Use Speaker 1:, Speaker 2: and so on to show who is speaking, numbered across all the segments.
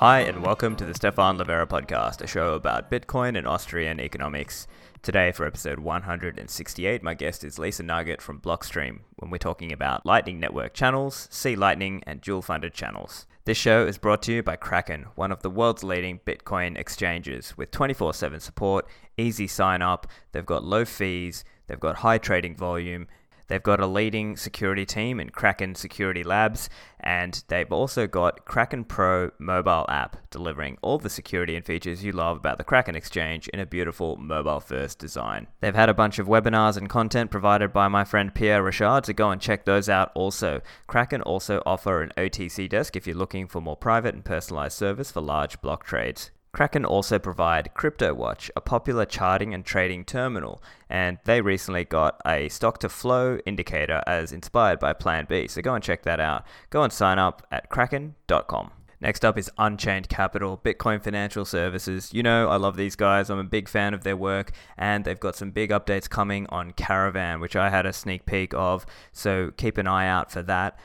Speaker 1: Hi, and welcome to the Stephan Livera podcast, a show about Bitcoin and Austrian economics. Today, for episode 168, my guest is Lisa Neigut from Blockstream when we're talking about Lightning Network channels, C Lightning, and dual funded channels. This show is brought to you by Kraken, one of the world's leading Bitcoin exchanges with 24 7 support, easy sign up, they've got low fees, they've got high trading volume, They've got a leading security team in Kraken Security Labs, and they've also got Kraken Pro mobile app, delivering all the security and features you love about the Kraken Exchange in a beautiful mobile first design. They've had a bunch of webinars and content provided by my friend Pierre Rochard, so go and check those out also. Kraken also offer an OTC desk if you're looking for more private and personalized service for large block trades. Kraken also provide CryptoWatch, a popular charting and trading terminal, and they recently got a stock to flow indicator as inspired by Plan B. So go and check that out. Go and sign up at kraken.com. Next up is Unchained Capital, Bitcoin Financial Services. You know, I love these guys. I'm a big fan of their work, and they've got some big updates coming on Caravan, which I had a sneak peek of. So keep an eye out for that.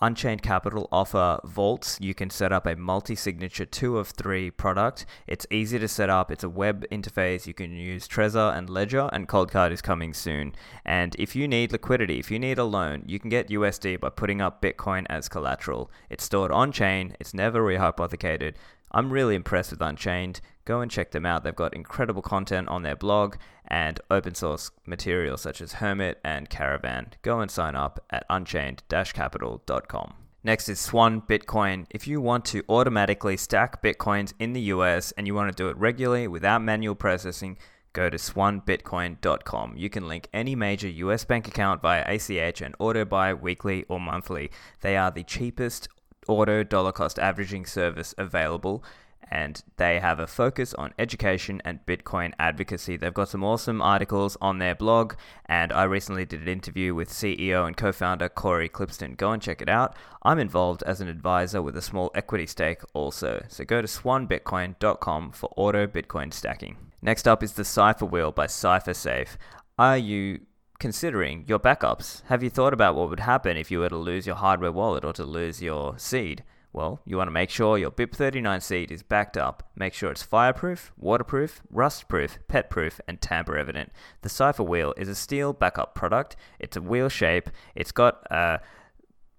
Speaker 1: Unchained Capital offer vaults. You can set up a multi signature two of three product. It's easy to set up, it's a web interface. You can use Trezor and Ledger, and Coldcard is coming soon. And if you need liquidity, if you need a loan, you can get USD by putting up Bitcoin as collateral. It's stored on chain, it's never rehypothecated. I'm really impressed with Unchained. Go and check them out. They've got incredible content on their blog and open source material such as Hermit and Caravan. Go and sign up at unchained capital.com. Next is Swan Bitcoin. If you want to automatically stack Bitcoins in the US and you want to do it regularly without manual processing, go to swanbitcoin.com. You can link any major US bank account via ACH and auto buy weekly or monthly. They are the cheapest auto dollar cost averaging service available and they have a focus on education and Bitcoin advocacy. They've got some awesome articles on their blog, and I recently did an interview with CEO and co founder Cory Klippsten. Go and check it out. I'm involved as an advisor with a small equity stake also, so go to swanbitcoin.com for auto Bitcoin stacking. Next up is the Cipher Wheel by CipherSafe. Are you considering your backups. Have you thought about what would happen if you were to lose your hardware wallet or to lose your seed? Well, you want to make sure your BIP39 seed is backed up. Make sure it's fireproof, waterproof, rust-proof, pet-proof, and tamper-evident. The Cipher Wheel is a steel backup product. It's a wheel shape. It's got a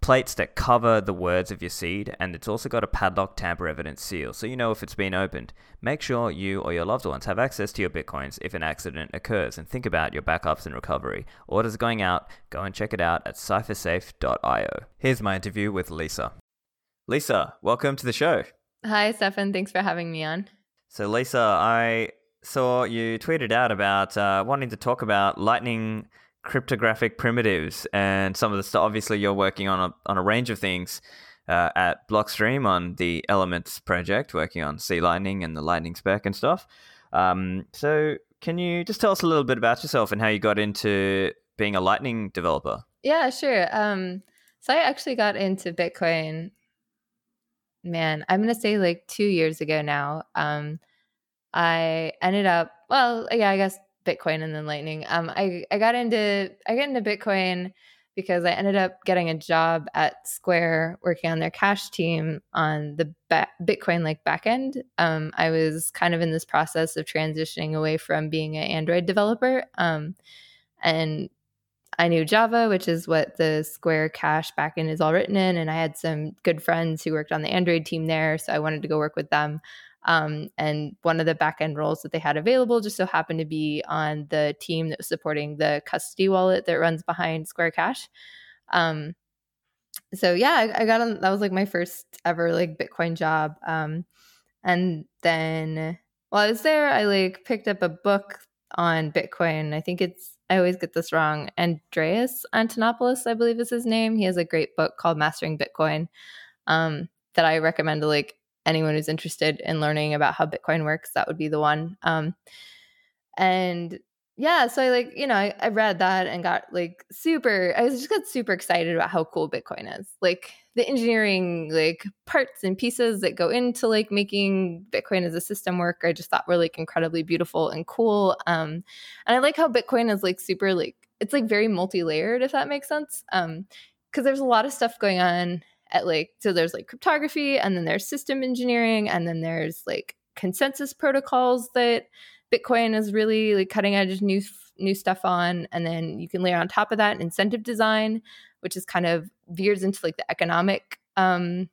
Speaker 1: plates that cover the words of your seed, and it's also got a padlock tamper evidence seal, so you know if it's been opened. Make sure you or your loved ones have access to your bitcoins if an accident occurs, and think about your backups and recovery. Orders going out, go and check it out at cyphersafe.io. Here's my interview with Lisa. Lisa, welcome to the show.
Speaker 2: Hi, Stephan. Thanks for having me on.
Speaker 1: So, Lisa, I saw you tweeted out about uh, wanting to talk about Lightning cryptographic primitives and some of the stuff. Obviously, you're working on a, on a range of things uh, at Blockstream on the Elements project, working on C Lightning and the Lightning spec and stuff. Um, so, can you just tell us a little bit about yourself and how you got into being a Lightning developer?
Speaker 2: Yeah, sure. Um, so, I actually got into Bitcoin, man, I'm to say like two years ago now. Um, I ended up, well, yeah, I guess Bitcoin and then Lightning. Um, I I got into I got into Bitcoin because I ended up getting a job at Square working on their cash team on the ba- Bitcoin like backend. Um, I was kind of in this process of transitioning away from being an Android developer. Um, and I knew Java, which is what the Square Cash backend is all written in, and I had some good friends who worked on the Android team there, so I wanted to go work with them. Um, and one of the backend roles that they had available just so happened to be on the team that was supporting the custody wallet that runs behind Square Cash. Um, so yeah, I, I, got on. That was like my first ever like Bitcoin job. Um, and then while I was there, I like picked up a book on Bitcoin. I think it's I always get this wrong. Andreas Antonopoulos, I believe is his name. He has a great book called Mastering Bitcoin um, that I recommend to like anyone who's interested in learning about how Bitcoin works, that would be the one. Um, and yeah, so I like, you know, I, I, read that and got like super, I was just got super excited about how cool Bitcoin is. Like the engineering, like parts and pieces that go into like making Bitcoin as a system work, I just thought were like incredibly beautiful and cool. Um, and I like how Bitcoin is like super, like, it's like very multi layered, if that makes sense. Um, because there's a lot of stuff going on at like so there's like cryptography and then there's system engineering and then there's like consensus protocols that Bitcoin is really like cutting edge new new stuff on and then you can layer on top of that incentive design which is kind of veers into like the economic um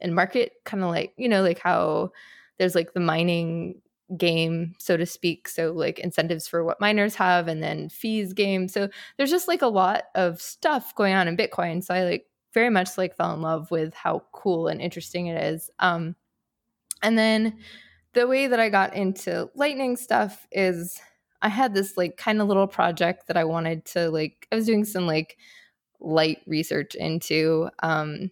Speaker 2: and market kind of like you know like how there's like the mining game so to speak. So like incentives for what miners have and then fees game. So there's just like a lot of stuff going on in bitcoin. So i like very much like fell in love with how cool and interesting it is. Um and then the way that i got into lightning stuff is i had this like kind of little project that i wanted to like i was doing some like light research into um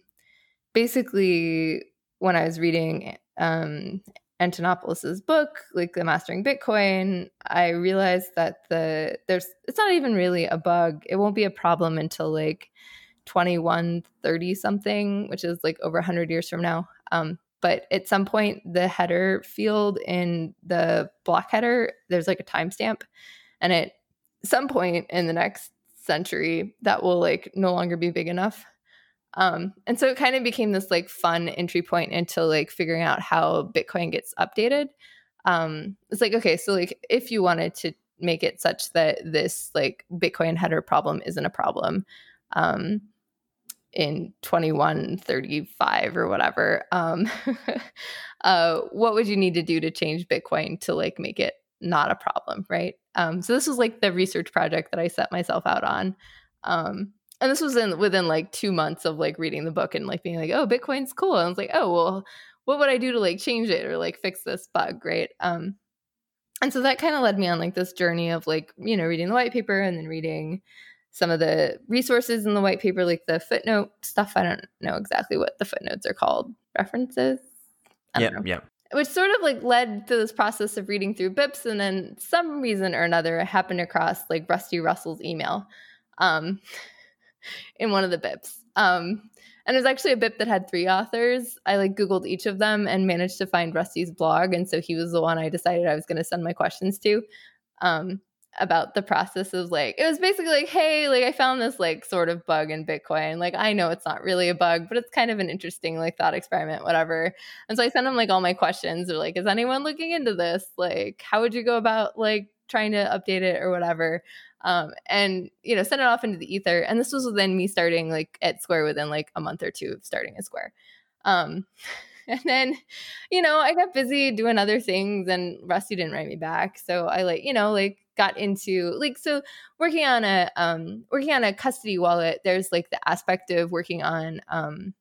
Speaker 2: basically when i was reading um Antonopoulos's book, like the Mastering Bitcoin, I realized that the there's it's not even really a bug. It won't be a problem until like 2130 something, which is like over 100 years from now. Um, but at some point, the header field in the block header, there's like a timestamp, and at some point in the next century, that will like no longer be big enough um, and so it kind of became this like fun entry point into like figuring out how Bitcoin gets updated. Um, it's like, okay, so like if you wanted to make it such that this like Bitcoin header problem isn't a problem um, in 2135 or whatever, um, uh, what would you need to do to change Bitcoin to like make it not a problem, right? Um, so this was like the research project that I set myself out on. Um, and this was in within like two months of like reading the book and like being like, oh, Bitcoin's cool. And I was like, oh, well, what would I do to like change it or like fix this bug? Right. Um, and so that kind of led me on like this journey of like, you know, reading the white paper and then reading some of the resources in the white paper, like the footnote stuff. I don't know exactly what the footnotes are called. References.
Speaker 1: Yeah. Yeah
Speaker 2: which sort of like led to this process of reading through bips and then some reason or another I happened across like rusty russell's email um, in one of the bips. Um, and it was actually a bip that had three authors. I like Googled each of them and managed to find Rusty's blog. And so he was the one I decided I was going to send my questions to um, about the process of like, it was basically like, hey, like I found this like sort of bug in Bitcoin. Like I know it's not really a bug, but it's kind of an interesting like thought experiment, whatever. And so I sent him like all my questions. They're like, is anyone looking into this? Like, how would you go about like trying to update it or whatever? um, and you know send it off into the ether and this was within me starting like at square within like a month or two of starting at square um, and then you know i got busy doing other things and rusty didn't write me back so i like you know like got into like so working on a um working on a custody wallet there's like the aspect of working on um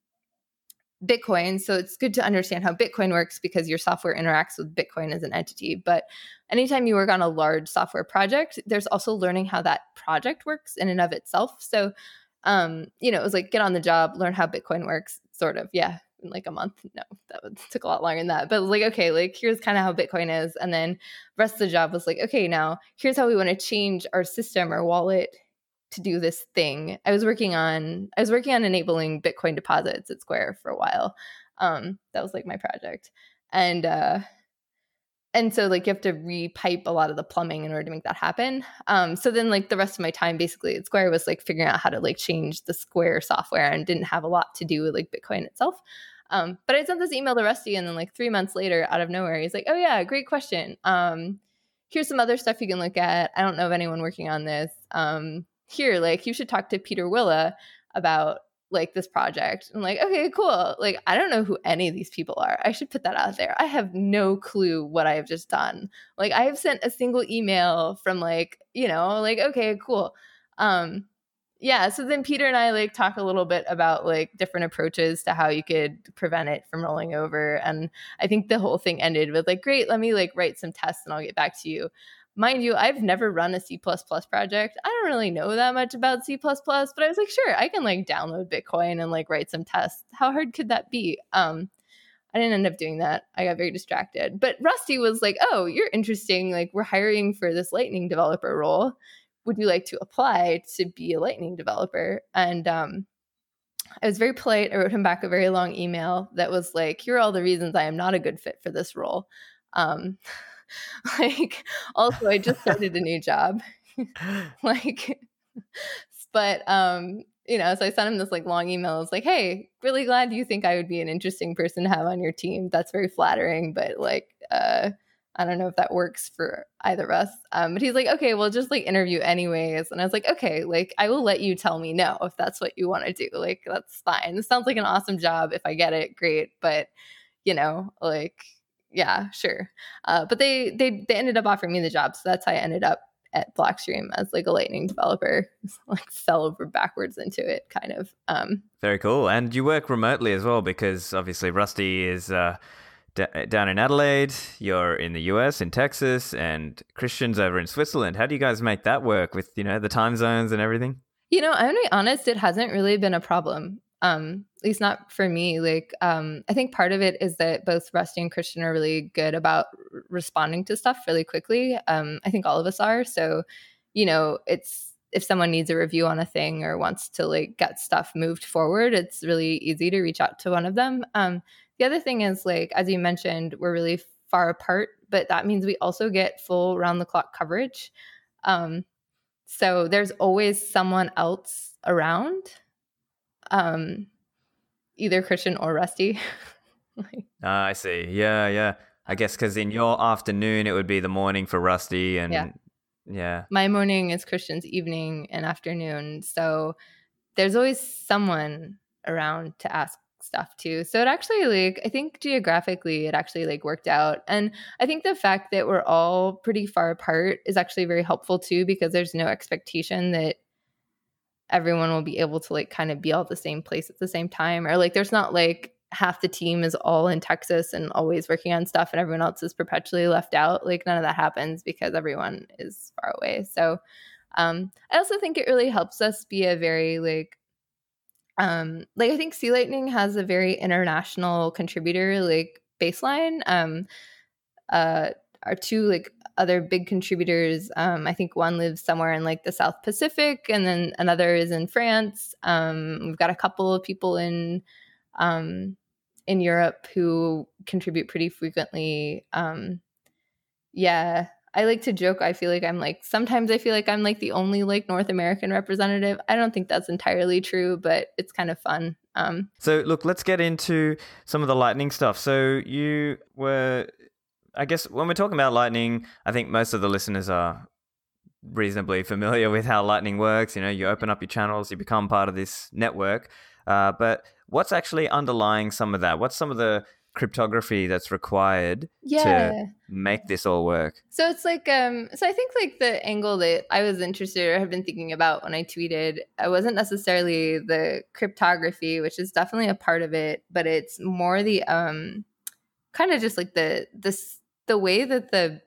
Speaker 2: Bitcoin. So it's good to understand how Bitcoin works because your software interacts with Bitcoin as an entity. But anytime you work on a large software project, there's also learning how that project works in and of itself. So, um, you know, it was like get on the job, learn how Bitcoin works, sort of. Yeah, in like a month. No, that would, took a lot longer than that. But like, okay, like here's kind of how Bitcoin is. And then rest of the job was like, okay, now here's how we want to change our system or wallet to do this thing. I was working on I was working on enabling Bitcoin deposits at Square for a while. Um, that was like my project, and uh, and so like you have to repipe a lot of the plumbing in order to make that happen. Um, so then like the rest of my time basically at Square was like figuring out how to like change the Square software and didn't have a lot to do with like Bitcoin itself. Um, but I sent this email to Rusty, and then like three months later, out of nowhere, he's like, "Oh yeah, great question. Um, here's some other stuff you can look at. I don't know of anyone working on this. Um, here, like you should talk to Pieter Wuille about like this project. I'm like, okay, cool. Like, I don't know who any of these people are. I should put that out there. I have no clue what I have just done. Like, I have sent a single email from like, you know, like, okay, cool. Um, yeah. So then Pieter and I like talk a little bit about like different approaches to how you could prevent it from rolling over. And I think the whole thing ended with like, great, let me like write some tests and I'll get back to you mind you, I've never run a C project. I don't really know that much about C, but I was like, sure, I can like download Bitcoin and like write some tests. How hard could that be? Um, I didn't end up doing that. I got very distracted. But Rusty was like, oh, you're interesting. Like, we're hiring for this Lightning developer role. Would you like to apply to be a Lightning developer? And um, I was very polite. I wrote him back a very long email that was like, here are all the reasons I am not a good fit for this role. Um, like also i just started a new job like but um you know, so I sent him this like long email. It's like, hey, really glad you think I would be an interesting person to have on your team. That's very flattering, but like, uh, I don't know if that works for either of us. Um, but he's like, okay, well, just like interview anyways. And I was like, okay, like I will let you tell me no if that's what you want to do. Like that's fine. This sounds like an awesome job. If I get it, great. But you know, like yeah, sure. Uh, but they they they ended up offering me the job, so that's how I ended up at Blockstream as like a Lightning developer, like fell over backwards into it, kind of. Um,
Speaker 1: Very cool. And you work remotely as well because obviously Rusty is uh, d- down in Adelaide. You're in the US, in Texas, and Christian's over in Switzerland. How do you guys make that work with you know the time zones and everything?
Speaker 2: You know, I'm gonna be honest. It hasn't really been a problem um at least not for me like um i think part of it is that both rusty and christian are really good about r- responding to stuff really quickly um i think all of us are so you know it's if someone needs a review on a thing or wants to like get stuff moved forward it's really easy to reach out to one of them um the other thing is like as you mentioned we're really far apart but that means we also get full round the clock coverage um so there's always someone else around um, either Christian or Rusty.
Speaker 1: like, ah, I see. Yeah, yeah. I guess because in your afternoon it would be the morning for Rusty, and yeah. yeah,
Speaker 2: my morning is Christian's evening and afternoon. So there's always someone around to ask stuff too. So it actually like I think geographically it actually like worked out. And I think the fact that we're all pretty far apart is actually very helpful too because there's no expectation that everyone will be able to like kind of be all the same place at the same time or like there's not like half the team is all in Texas and always working on stuff and everyone else is perpetually left out like none of that happens because everyone is far away. So um I also think it really helps us be a very like um like I think C Lightning has a very international contributor like baseline um uh our two like other big contributors. Um, I think one lives somewhere in like the South Pacific, and then another is in France. Um, we've got a couple of people in um, in Europe who contribute pretty frequently. Um, yeah, I like to joke. I feel like I'm like sometimes I feel like I'm like the only like North American representative. I don't think that's entirely true, but it's kind of fun. Um,
Speaker 1: so look, let's get into some of the lightning stuff. So you were I guess when we're talking about Lightning, I think most of the listeners are reasonably familiar with how Lightning works. You know, you open up your channels, you become part of this network. Uh, but what's actually underlying some of that? What's some of the cryptography that's required yeah. to make this all work?
Speaker 2: So it's like, um, so I think like the angle that I was interested or have been thinking about when I tweeted, I wasn't necessarily the cryptography, which is definitely a part of it, but it's more the um, kind of just like the this the way that the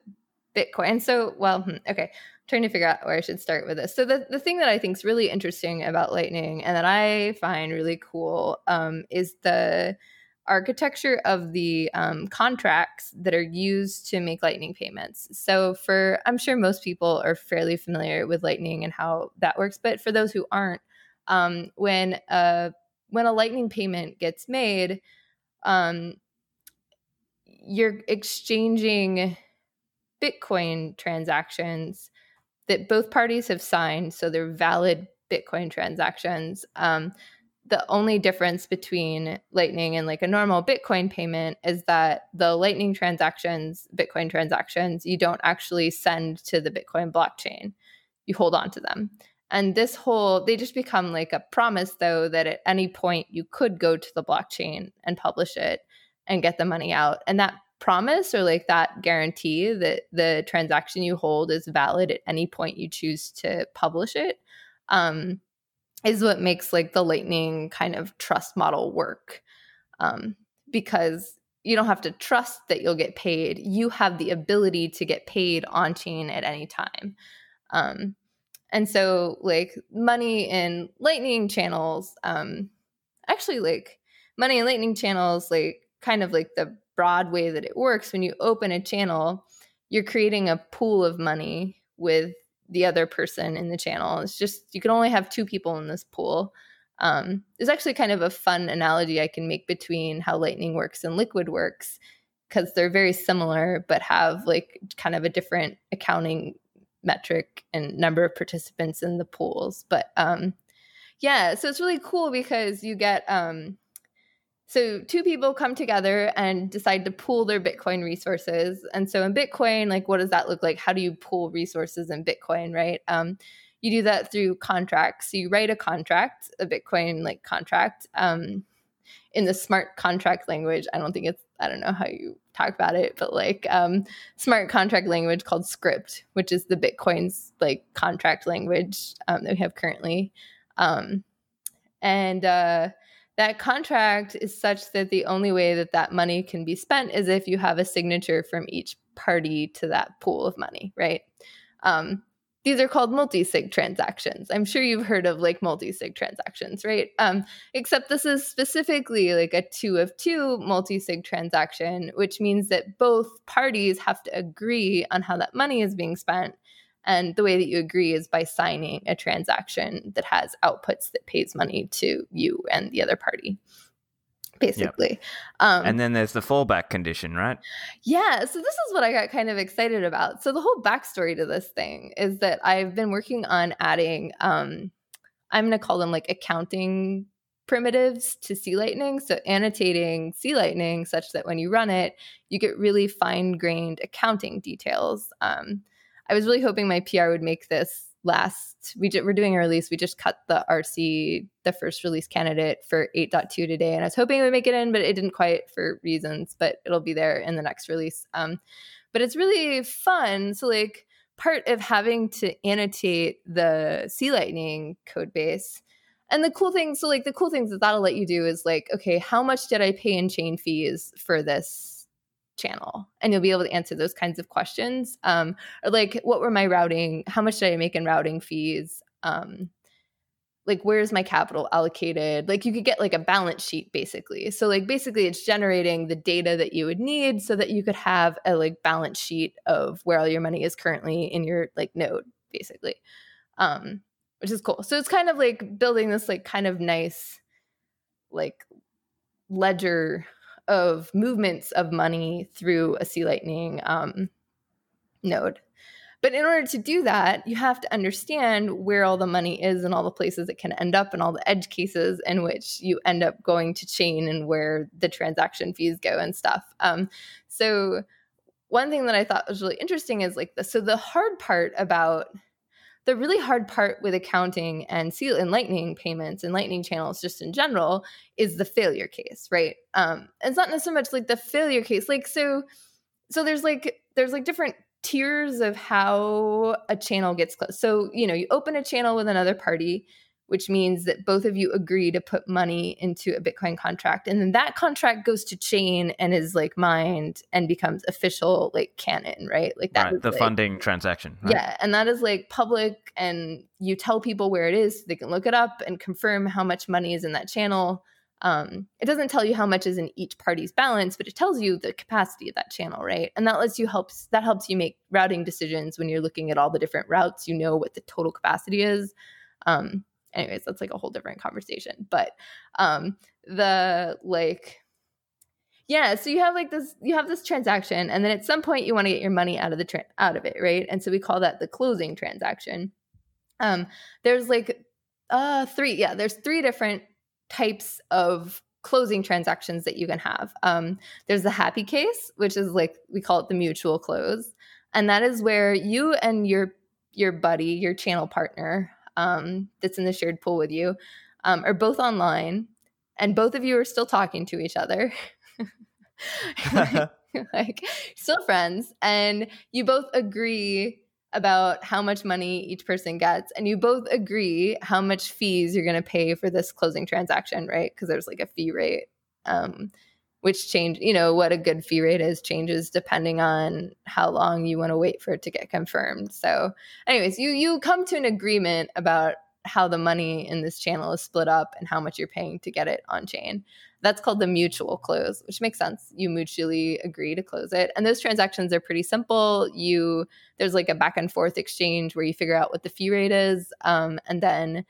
Speaker 2: Bitcoin, so, well, hmm, okay, I'm trying to figure out where I should start with this. So, the, the thing that I think is really interesting about Lightning and that I find really cool um, is the architecture of the um, contracts that are used to make Lightning payments. So, for I'm sure most people are fairly familiar with Lightning and how that works, but for those who aren't, um, when a when a Lightning payment gets made, um, you're exchanging Bitcoin transactions that both parties have signed, so they're valid Bitcoin transactions. Um, the only difference between Lightning and like a normal Bitcoin payment is that the Lightning transactions, Bitcoin transactions, you don't actually send to the Bitcoin blockchain. You hold on to them. And this whole, they just become like a promise, though, that at any point you could go to the blockchain and publish it and get the money out. And that promise or like that guarantee that the transaction you hold is valid at any point you choose to publish it um, is what makes like the lightning kind of trust model work. Um, because you don't have to trust that you'll get paid. You have the ability to get paid on chain at any time. Um, and so like money in lightning channels um, actually like money in lightning channels like kind of like the broad way that it works when you open a channel you're creating a pool of money with the other person in the channel. It's just you can only have two people in this pool. Um, there's actually kind of a fun analogy i can make between how lightning works and liquid works because they're very similar but have like kind of a different accounting metric and number of participants in the pools. But um, Yeah, so it's really cool because you get um so two people come together and decide to pool their Bitcoin resources. And so in Bitcoin, like what does that look like? How do you pool resources in Bitcoin, right? Um, you do that through contracts. So you write a contract, a Bitcoin like contract. Um, in the smart contract language, I don't think it's I don't know how you talk about it, but like um, smart contract language called script, which is the Bitcoin's like contract language um, that we have currently. Um, and uh, that contract is such that the only way that that money can be spent is if you have a signature from each party to that pool of money, right? Um, these are called multi-sig transactions. I'm sure you've heard of like multi-sig transactions, right? Um, except this is specifically like a two of two multi-sig transaction, which means that both parties have to agree on how that money is being spent and the way that you agree is by signing a transaction that has outputs that pays money to you and the other party basically. Yep.
Speaker 1: Um, and then there's the fallback condition, right?
Speaker 2: Yeah. So this is what I got kind of excited about. So the whole backstory to this thing is that I've been working on adding, um, I'm going to call them like accounting primitives to C Lightning. So annotating C Lightning such that when you run it, you get really fine grained accounting details. Um, I was really hoping my PR would make this last. We we're doing a release. We just cut the RC, the first release candidate for 8.2 today, and I was hoping it would make it in, but it didn't quite for reasons. But it'll be there in the next release. Um, but it's really fun. So like part of having to annotate the C Lightning code base. And the cool thing, so like the cool things that that'll let you do is like, okay, how much did I pay in chain fees for this channel and you'll be able to answer those kinds of questions um, or like what were my routing how much did i make in routing fees um, like where's my capital allocated? Like you could get like a balance sheet basically. So like basically it's generating the data that you would need so that you could have a like balance sheet of where all your money is currently in your like node basically um which is cool. So it's kind of like building this like kind of nice like ledger of movements of money through a C Lightning um, node. But in order to do that, you have to understand where all the money is and all the places it can end up and all the edge cases in which you end up going to chain and where the transaction fees go and stuff. Um, so one thing that I thought was really interesting is like the so the hard part about the really hard part with accounting and seal and lightning payments and lightning channels just in general is the failure case right? Um it's not so much like the failure case like so so there's like there's like different tiers of how a channel gets closed so you know you open a channel with another party which means that both of you agree to put money into a Bitcoin contract. And then that contract goes to chain and is like mined and becomes official, like canon, right? Like that.
Speaker 1: Right, the
Speaker 2: like,
Speaker 1: funding transaction. Right?
Speaker 2: Yeah. And that is like public and you tell people where it is so they can look it up and confirm how much money is in that channel. Um, it doesn't tell you how much is in each party's balance, but it tells you the capacity of that channel, right? And that lets you helps that helps you make routing decisions when you're looking at all the different routes. You know what the total capacity is. Um, anyways that's like a whole different conversation but um the like yeah so you have like this you have this transaction and then at some point you want to get your money out of the tra- out of it right? And so we call that the closing transaction. Um there's like uh three yeah there's three different types of closing transactions that you can have. Um there's the happy case which is like we call it the mutual close and that is where you and your your buddy your channel partner um, that's in the shared pool with you um, are both online and both of you are still talking to each other. like, still friends and you both agree about how much money each person gets and you both agree how much fees you're going to pay for this closing transaction right because there's like a fee rate um, which change you know what a good fee rate is changes depending on how long you want to wait for it to get confirmed. So anyways you you come to an agreement about how the money in this channel is split up and how much you're paying to get it on chain. That's called the mutual close which makes sense. You mutually agree to close it. And those transactions are pretty simple. You there's like a back and forth exchange where you figure out what the fee rate is um, and then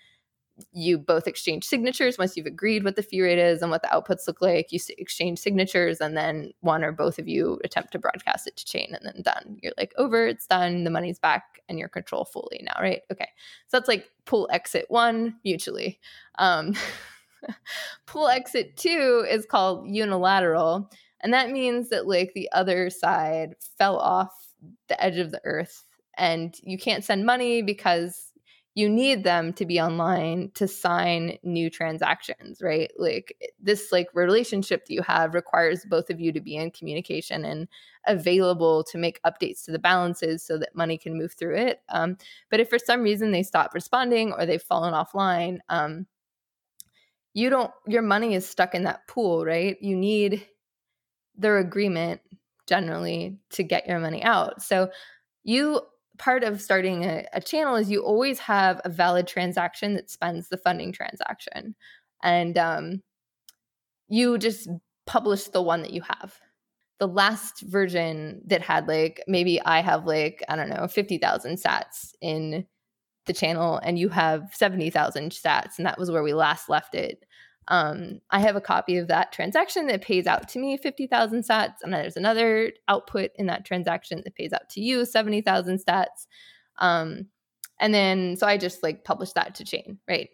Speaker 2: you both exchange signatures once you've agreed what the fee rate is and what the outputs look like. You exchange signatures and then one or both of you attempt to broadcast it to chain and then done. You're like over it's done the money's back and you're control fully now right? Okay. So that's like pool exit one mutually. Um, pool exit two is called unilateral and that means that like the other side fell off the edge of the earth and you can't send money because you need them to be online to sign new transactions right? Like this like relationship that you have requires both of you to be in communication and available to make updates to the balances so that money can move through it. Um, but if for some reason they stop responding or they've fallen offline um, you don't your money is stuck in that pool right? You need their agreement generally to get your money out. So you part of starting a, a, channel is you always have a valid transaction that spends the funding transaction. And um, you just publish the one that you have. The last version that had like maybe i have like i don't know 50000 sats in the channel and you have 70000 sats and that was where we last left it um, I have a copy of that transaction that pays out to me 50,000 sats, and there's another output in that transaction that pays out to you 70,000 sats. Um, and then, so I just like publish that to chain, right?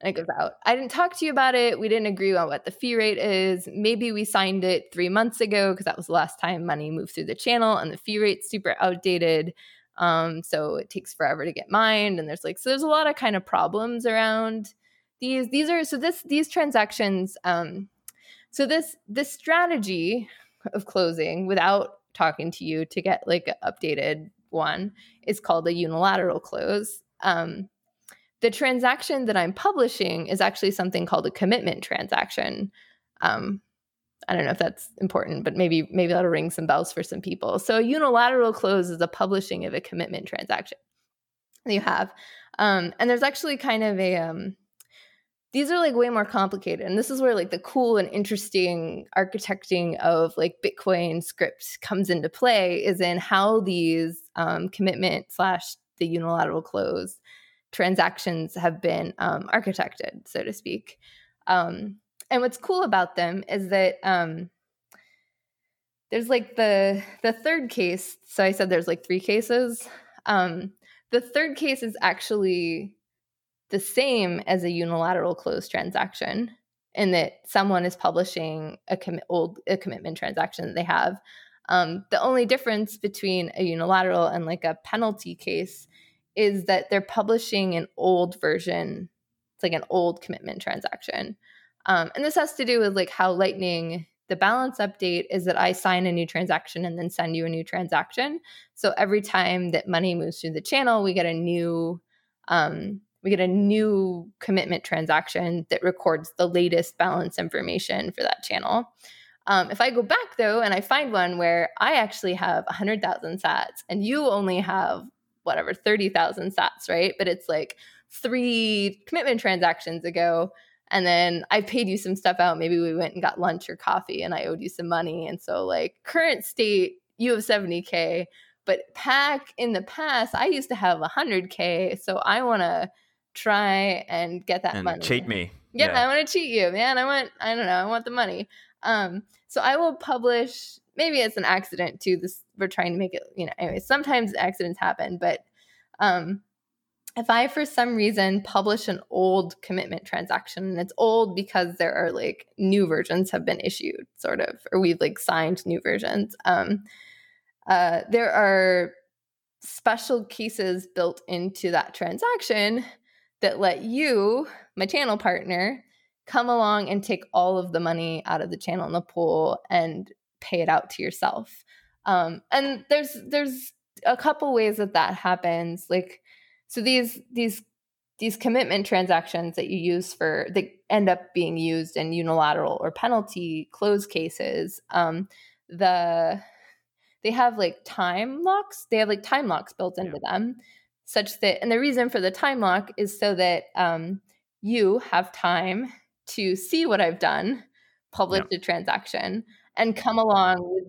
Speaker 2: And it goes out. I didn't talk to you about it. We didn't agree on what the fee rate is. Maybe we signed it three months ago because that was the last time money moved through the channel, and the fee rate's super outdated. Um, so it takes forever to get mined, and there's like, so there's a lot of kind of problems around these these are so this these transactions um so this this strategy of closing without talking to you to get like an updated one is called a unilateral close. Um the transaction that i'm publishing is actually something called a commitment transaction. Um I don't know if that's important, but maybe maybe that'll ring some bells for some people. So a unilateral close is a publishing of a commitment transaction you have, um, and there's actually kind of a um, these are like way more complicated and this is where like the cool and interesting architecting of like bitcoin script comes into play is in how these um, commitment slash the unilateral close transactions have been um, architected so to speak. Um, and what's cool about them is that um, there's like the the third case so i said there's like three cases. Um, the third case is actually the same as a unilateral closed transaction in that someone is publishing a old a commitment transaction that they have. Um, the only difference between a unilateral and like a penalty case is that they're publishing an old version. It's like an old commitment transaction. Um, and this has to do with like how Lightning, the balance update is that I sign a new transaction and then send you a new transaction. So every time that money moves through the channel, we get a new um, we get a new commitment transaction that records the latest balance information for that channel. Um, if I go back though and I find one where I actually have 100,000 sats and you only have whatever 30,000 sats, right? But it's like three commitment transactions ago. And then I paid you some stuff out. Maybe we went and got lunch or coffee and I owed you some money. And so, like, current state, you have 70K. But pack in the past, I used to have 100K. So I want to try and get that
Speaker 1: and
Speaker 2: money.
Speaker 1: Cheat me.
Speaker 2: Yeah, yeah. I want to cheat you, man. I want I don't know, I want the money. Um, so I will publish maybe it's an accident too. This we're trying to make it, you know, anyway, sometimes accidents happen, but um if I for some reason publish an old commitment transaction and it's old because there are like new versions have been issued, sort of, or we've like signed new versions. Um, uh, there are special cases built into that transaction that let you, my channel partner, come along and take all of the money out of the channel in the pool and pay it out to yourself. Um, and there's there's a couple ways that that happens. Like, so these these these commitment transactions that you use for that end up being used in unilateral or penalty close cases. Um, the they have like time locks. They have like time locks built into yeah. them such that, and the reason for the time lock is so that um, you have time to see what I've done, publish yeah. a transaction, and come along with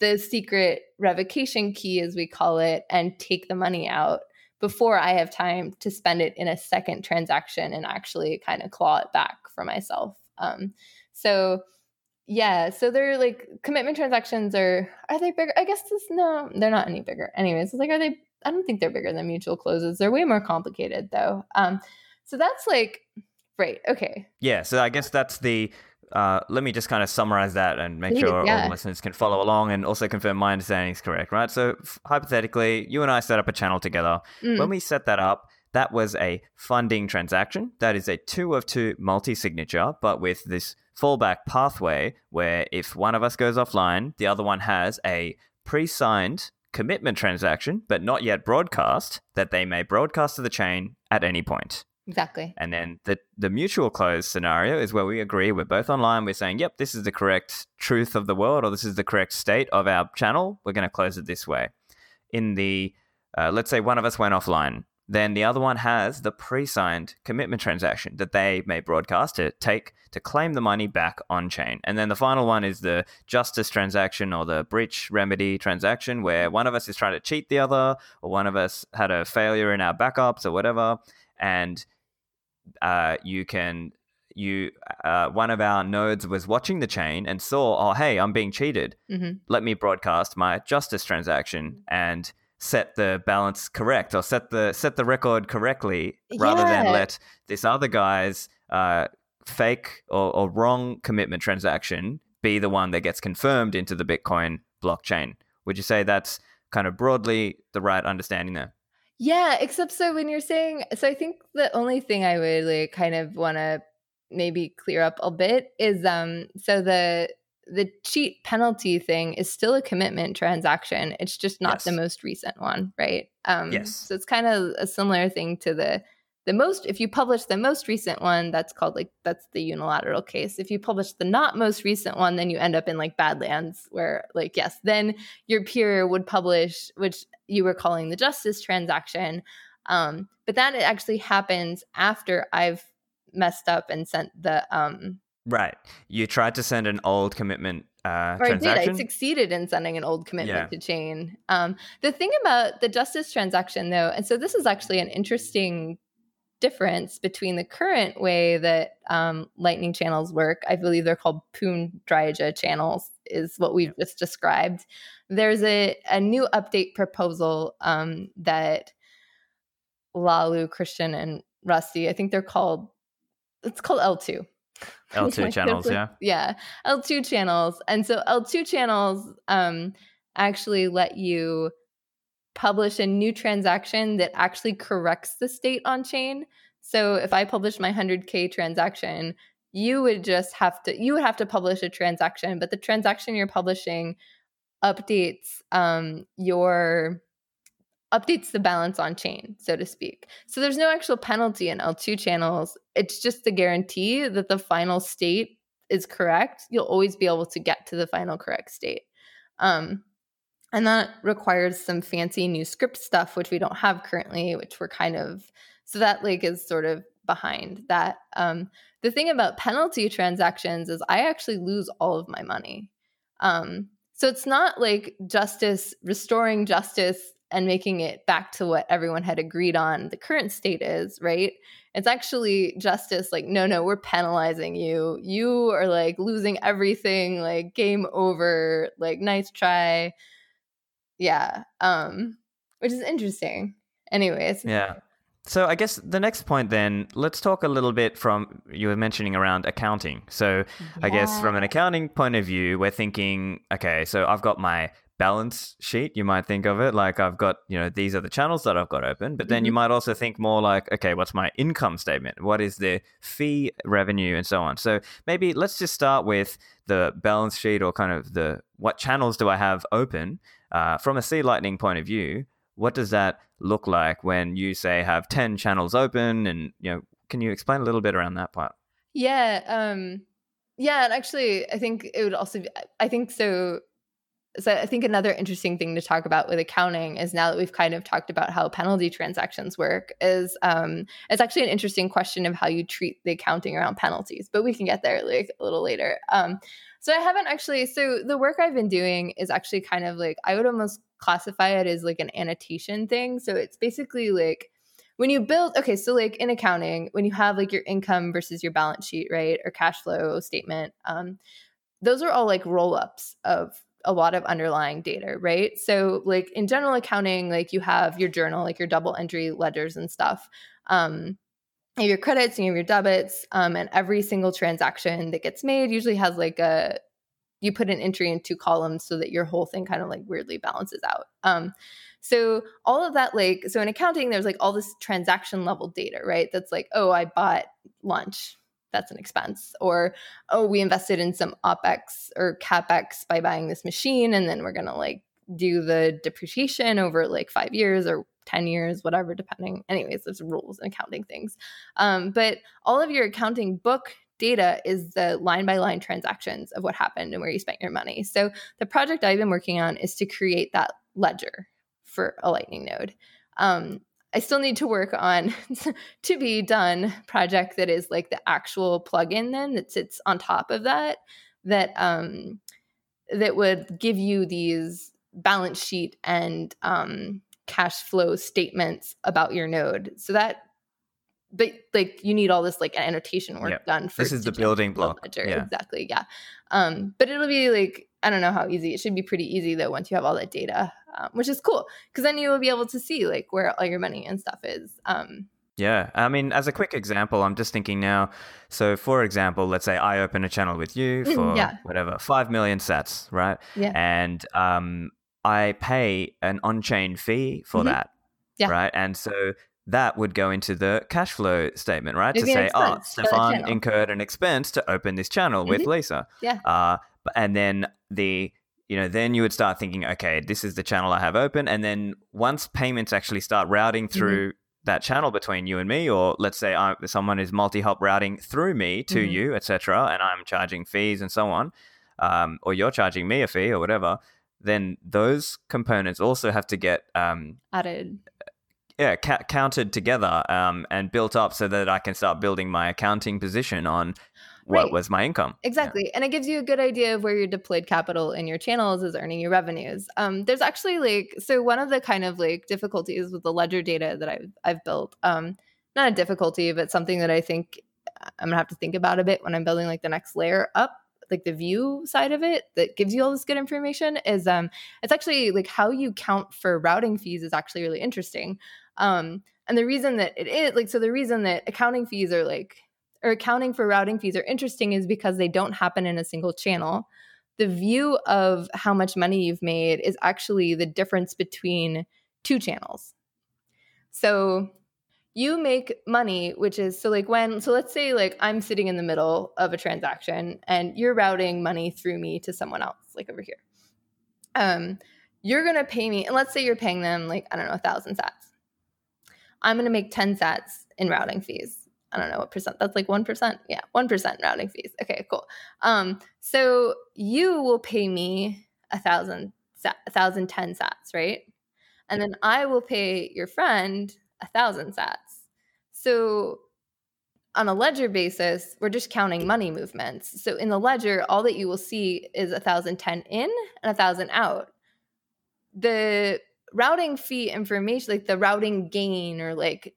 Speaker 2: the secret revocation key, as we call it, and take the money out before I have time to spend it in a second transaction and actually kind of claw it back for myself. Um, so yeah, so they're like commitment transactions are are they bigger? I guess this no, they're not any bigger. Anyways, it's like are they? I don't think they're bigger than mutual closes. They're way more complicated though. Um, so that's like right. Okay.
Speaker 1: Yeah. So I guess that's the uh, let me just kind of summarize that and make sure yeah. all listeners can follow along and also confirm my understanding is correct, right? So, f- hypothetically, you and I set up a channel together. Mm. When we set that up, that was a funding transaction. That is a two of two multi signature, but with this fallback pathway where if one of us goes offline, the other one has a pre signed commitment transaction, but not yet broadcast, that they may broadcast to the chain at any point.
Speaker 2: Exactly.
Speaker 1: And then the the mutual close scenario is where we agree we're both online. We're saying, "Yep, this is the correct truth of the world, or this is the correct state of our channel. We're going to close it this way." In the uh, let's say one of us went offline, then the other one has the pre-signed commitment transaction that they may broadcast to take to claim the money back on chain. And then the final one is the justice transaction or the breach remedy transaction, where one of us is trying to cheat the other, or one of us had a failure in our backups or whatever and uh, you can you uh, one of our nodes was watching the chain and saw oh hey i'm being cheated mm-hmm. let me broadcast my justice transaction and set the balance correct or set the set the record correctly rather yeah. than let this other guy's uh, fake or, or wrong commitment transaction be the one that gets confirmed into the bitcoin blockchain would you say that's kind of broadly the right understanding there
Speaker 2: yeah, except so when you're saying, so I think the only thing I would like kind of want to maybe clear up a bit is um so the the cheat penalty thing is still a commitment transaction. It's just not yes. the most recent one, right? Um
Speaker 1: yes.
Speaker 2: so it's kind of a similar thing to the the most if you publish the most recent one that's called like that's the unilateral case if you publish the not most recent one then you end up in like badlands where like yes then your peer would publish which you were calling the justice transaction um but that actually happens after i've messed up and sent the um
Speaker 1: right you tried to send an old commitment uh,
Speaker 2: or
Speaker 1: I did.
Speaker 2: I succeeded in sending an old commitment yeah. to chain. Um, the thing about the justice transaction, though, and so this is actually an interesting difference between the current way that um, lightning channels work i believe they're called Poon Dryja channels is what we've just described there's a, a new update proposal um, that Laolu christian and rusty i think they're called it's called eltoo
Speaker 1: eltoo channels, yeah.
Speaker 2: Yeah, eltoo channels. And so eltoo channels um, actually let you publish a new transaction that actually corrects the state on chain. So if I publish my 100k transaction, you would just have to you would have to publish a transaction, but the transaction you're publishing updates um, your updates the balance on chain, so to speak. So there's no actual penalty in eltoo channels. It's just the guarantee that the final state is correct. You'll always be able to get to the final correct state. Um, and that requires some fancy new script stuff, which we don't have currently, which we're kind of so that like is sort of behind that. Um, the thing about penalty transactions is I actually lose all of my money. Um, so it's not like justice, restoring justice and making it back to what everyone had agreed on the current state is, right? It's actually justice like, no, no, we're penalizing you. You are like losing everything, like game over, like nice try yeah um which is interesting anyways
Speaker 1: yeah so I guess the next point then, let's talk a little bit from you were mentioning around accounting. So yeah. I guess from an accounting point of view, we're thinking, okay, so I've got my balance sheet, you might think of it like I've got, you know, these are the channels that I've got open, but then mm-hmm. you might also think more like, okay, what's my income statement? What is the fee revenue and so on. So maybe let's just start with the balance sheet or kind of the what channels do I have open uh, from a C Lightning point of view, what does that look like when you say have 10 channels open and you know can you explain a little bit around that part
Speaker 2: yeah um yeah and actually i think it would also be, i think so so i think another interesting thing to talk about with accounting is now that we've kind of talked about how penalty transactions work is um it's actually an interesting question of how you treat the accounting around penalties but we can get there like a little later um so I haven't actually. So the work I've been doing is actually kind of like I would almost classify it as like an annotation thing. So it's basically like when you build okay so like in accounting when you have like your income versus your balance sheet right or cash flow statement um those are all like roll ups of a lot of underlying data right so like in general accounting like you have your journal like your double entry ledgers and stuff um you have your credits and you have your debits um, and every single transaction that gets made usually has like a you put an entry in two columns so that your whole thing kind of like weirdly balances out um, so all of that, like, so in accounting, there's like all this transaction level data, right? That's like, oh, I bought lunch. That's an expense. Or, oh, we invested in some OPEX or CAPEX by buying this machine. And then we're going to like do the depreciation over like five years or 10 years, whatever, depending. Anyways, there's rules and accounting things. Um, but all of your accounting book data is the line by line transactions of what happened and where you spent your money. So the project I've been working on is to create that ledger for a Lightning node. Um, I still need to work on to be done project that is like the actual plugin then that sits on top of that that um, that would give you these balance sheet and um, cash flow statements about your node. So that but like you need all this like annotation work yep. done
Speaker 1: for this is the building block
Speaker 2: ledger. Yeah. exactly yeah um but it'll be like i don't know how easy it should be pretty easy though once you have all that data um, which is cool because then you will be able to see like where all your money and stuff is um
Speaker 1: yeah, I mean, as a quick example, I'm just thinking now. So, for example, let's say I open a channel with you for yeah. whatever five million sats, right?
Speaker 2: Yeah.
Speaker 1: And um, I pay an on-chain fee for mm-hmm. that, yeah. right? And so that would go into the cash flow statement, right? to say, oh, Stephan incurred an expense to open this channel mm-hmm. with Lisa.
Speaker 2: Yeah. Uh,
Speaker 1: and then the you know, then you would start thinking, okay, this is the channel I have open. And then once payments actually start routing mm-hmm. through mm-hmm. that channel between you and me, or let's say I, someone is multi-hop routing through me to mm-hmm. you, etc., and I'm charging fees and so on, um, or you're charging me a fee or whatever, then those components also have to get um,
Speaker 2: added
Speaker 1: yeah, ca- counted together um, and built up so that I can start building my accounting position on what right. was my income.
Speaker 2: Exactly. Yeah. And it gives you a good idea of where your deployed capital in your channels is earning your revenues. Um, there's actually like, so one of the kind of like difficulties with the ledger data that I've, I've built, um, not a difficulty, but something that I think I'm gonna have to think about a bit when I'm building like the next layer up like the view side of it that gives you all this good information is um it's actually like how you count for routing fees is actually really interesting um, and the reason that it is like, so the reason that accounting fees are like, or accounting for routing fees are interesting is because they don't happen in a single channel. The view of how much money you've made is actually the difference between two channels. So you make money, which is so like when, so let's say like I'm sitting in the middle of a transaction and you're routing money through me to someone else, like over here. Um, you're gonna pay me, and let's say you're paying them like, I don't know, a thousand sats. I'm to make 10 sats in routing fees. I don't know what percent. That's like 1%. Yeah, 1% routing fees. Okay, cool. Um, so you will pay me a thousand, a thousand ten sats, right? And then I will pay your friend a thousand sats. So on a ledger basis, we're just counting money movements. So in the ledger, all that you will see is a thousand ten in and a thousand out. The routing fee information, like the routing gain or like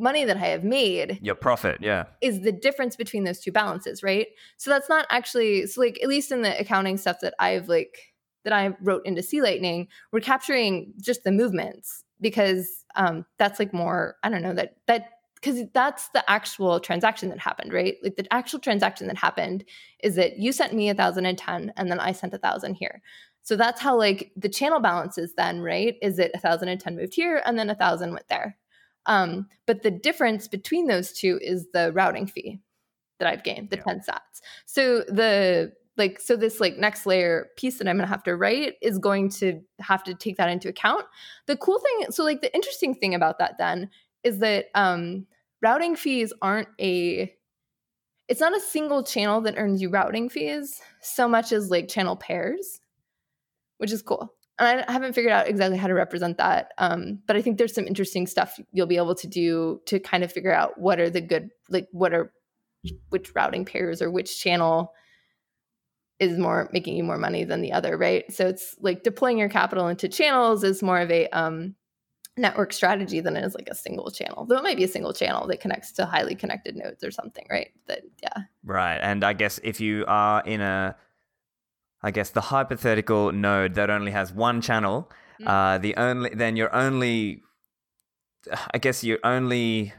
Speaker 2: money that I have made.
Speaker 1: Your profit, yeah.
Speaker 2: Is the difference between those two balances, right? So that's not actually so like at least in the accounting stuff that I've like that I wrote into C Lightning, we're capturing just the movements because um that's like more, I don't know, that that because that's the actual transaction that happened, right? Like the actual transaction that happened is that you sent me a thousand and ten, and then I sent a thousand here. So that's how like the channel balances then, right? Is it a 1010 moved here and then a 1000 went there. Um, but the difference between those two is the routing fee that I've gained, the yeah. 10 sats. So the like so this like next layer piece that I'm going to have to write is going to have to take that into account. The cool thing so like the interesting thing about that then is that um routing fees aren't a it's not a single channel that earns you routing fees so much as like channel pairs which is cool. And I haven't figured out exactly how to represent that. Um, but I think there's some interesting stuff you'll be able to do to kind of figure out what are the good, like what are which routing pairs or which channel is more making you more money than the other, right? So it's like deploying your capital into channels is more of a um, network strategy than it is like a single channel. Though it might be a single channel that connects to highly connected nodes or something, right? That yeah.
Speaker 1: Right. And I guess if you are in a I guess the hypothetical node that only has one channel, mm. uh, the only then you're only I guess you're only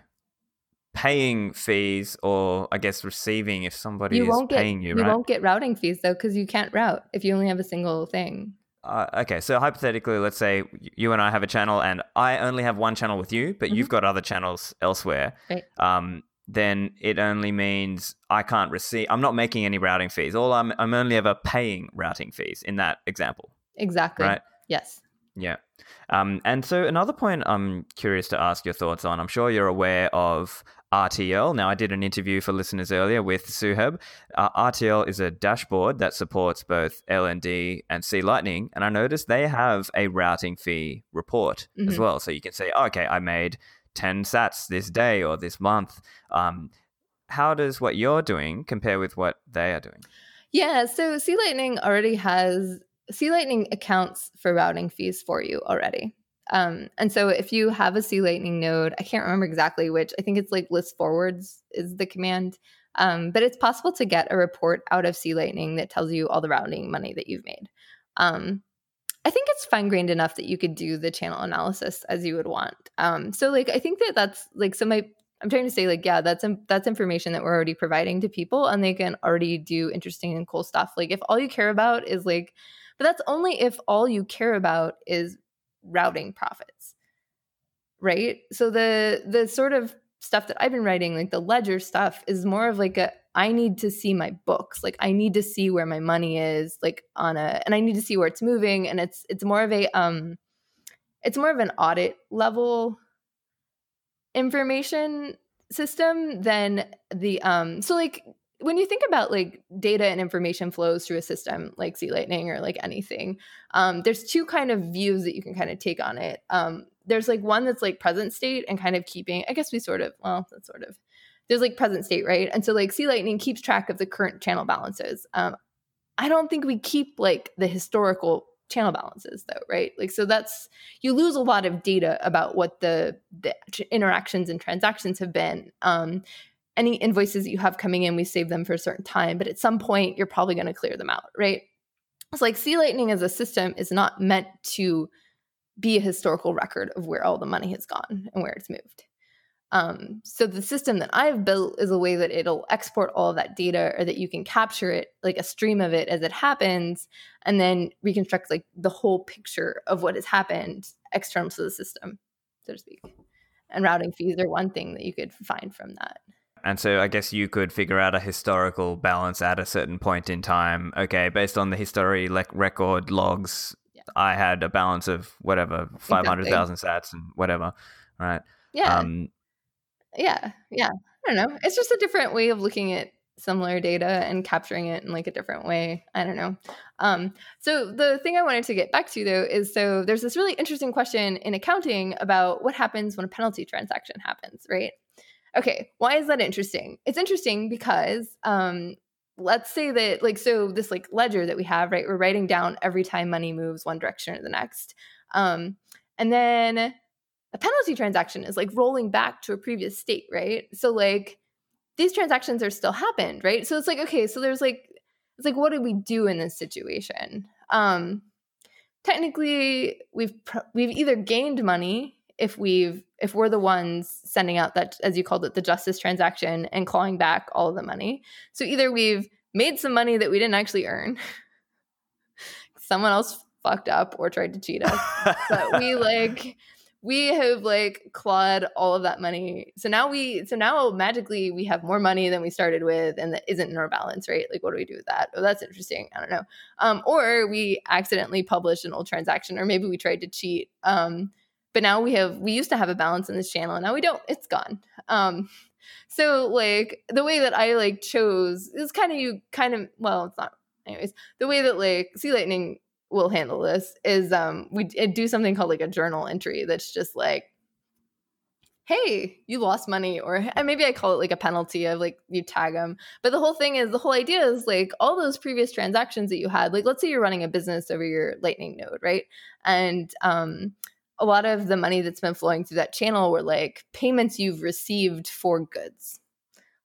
Speaker 1: paying fees or I guess receiving if somebody
Speaker 2: you
Speaker 1: is
Speaker 2: won't
Speaker 1: paying
Speaker 2: get,
Speaker 1: you,
Speaker 2: you won't get routing fees though because you can't route if you only have a single thing.
Speaker 1: Uh, okay, so hypothetically, let's say you and I have a channel, and I only have one channel with you, but mm-hmm. you've got other channels elsewhere.
Speaker 2: Right.
Speaker 1: Um, then it only means I can't receive. I'm not making any routing fees. All I'm I'm only ever paying routing fees in that example.
Speaker 2: Exactly.
Speaker 1: Right.
Speaker 2: Yes.
Speaker 1: Yeah. Um, and so another point I'm curious to ask your thoughts on. I'm sure you're aware of RTL. Now, I did an interview for listeners earlier with Suheb. Uh, RTL is a dashboard that supports both LND and C Lightning, and I noticed they have a routing fee report mm-hmm. as well. So you can say, oh, okay, I made 10 sats this day or this month. Um, how does what you're doing compare with what they are doing?
Speaker 2: Yeah, so C Lightning already has C Lightning accounts for routing fees for you already. Um, and so if you have a C Lightning node, I can't remember exactly which, I think it's like list forwards is the command. Um, but it's possible to get a report out of C Lightning that tells you all the routing money that you've made. Um, I think it's fine grained enough that you could do the channel analysis as you would want. Um, so like I think that that's like so my I'm trying to say like yeah that's that's information that we're already providing to people and they can already do interesting and cool stuff. Like if all you care about is like but that's only if all you care about is routing profits right so the the sort of stuff that i've been writing like the ledger stuff is more of like a i need to see my books. Like i need to see where my money is like on a and i need to see where it's moving and it's it's more of a um it's more of an audit level information system than the um so like when you think about like data and information flows through a system like C Lightning or like anything, um, there's two kind of views that you can kind of take on it. Um, there's like one that's like present state and kind of keeping, I guess we sort of, well, that's sort of, there's like present state, right? And so like C Lightning keeps track of the current channel balances. Um, I don't think we keep like the historical channel balances though right like so that's you lose a lot of data about what the the interactions and transactions have been um any invoices that you have coming in, we save them for a certain time, but at some point you're probably going to clear them out, right? It's like C Lightning as a system is not meant to be a historical record of where all the money has gone and where it's moved. Um, so the system that I've built is a way that it'll export all of that data or that you can capture it, like a stream of it as it happens, and then reconstruct like the whole picture of what has happened external to the system, so to speak. And routing fees are one thing that you could find from that.
Speaker 1: And so I guess you could figure out a historical balance at a certain point in time. Okay, based on the history le- record logs, yeah. I had a balance of whatever, 500,000 exactly. sats and whatever, right?
Speaker 2: Yeah. Um, yeah. Yeah. I don't know. It's just a different way of looking at similar data and capturing it in like a different way. I don't know. Um, so the thing I wanted to get back to though is so there's this really interesting question in accounting about what happens when a penalty transaction happens, right? Okay, why is that interesting? It's interesting because um, let's say that like so this like ledger that we have, right? We're writing down every time money moves one direction or the next. Um, and then a penalty transaction is like rolling back to a previous state, right? So like these transactions are still happened, right? So it's like okay, so there's like it's like what do we do in this situation? Um technically we've we've either gained money if we've if we're the ones sending out that as you called it the justice transaction and clawing back all of the money. So either we've made some money that we didn't actually earn someone else fucked up or tried to cheat us but we like we have like clawed all of that money. So now we so now magically we have more money than we started with and that isn't in our balance right? Like what do we do with that? Oh that's interesting. I don't know. Um or we accidentally published an old transaction or maybe we tried to cheat. Um but now we have we used to have a balance in this channel and now we don't it's gone um so like the way that i like chose is kind of you kind of well it's not anyways the way that like C Lightning will handle this is um we do something called like a journal entry that's just like hey, you lost money, or maybe I call it like a penalty of like you tag them. But the whole thing is the whole idea is like all those previous transactions that you had, like let's say you're running a business over your Lightning node, right? And um, a lot of the money that's been flowing through that channel were like payments you've received for goods.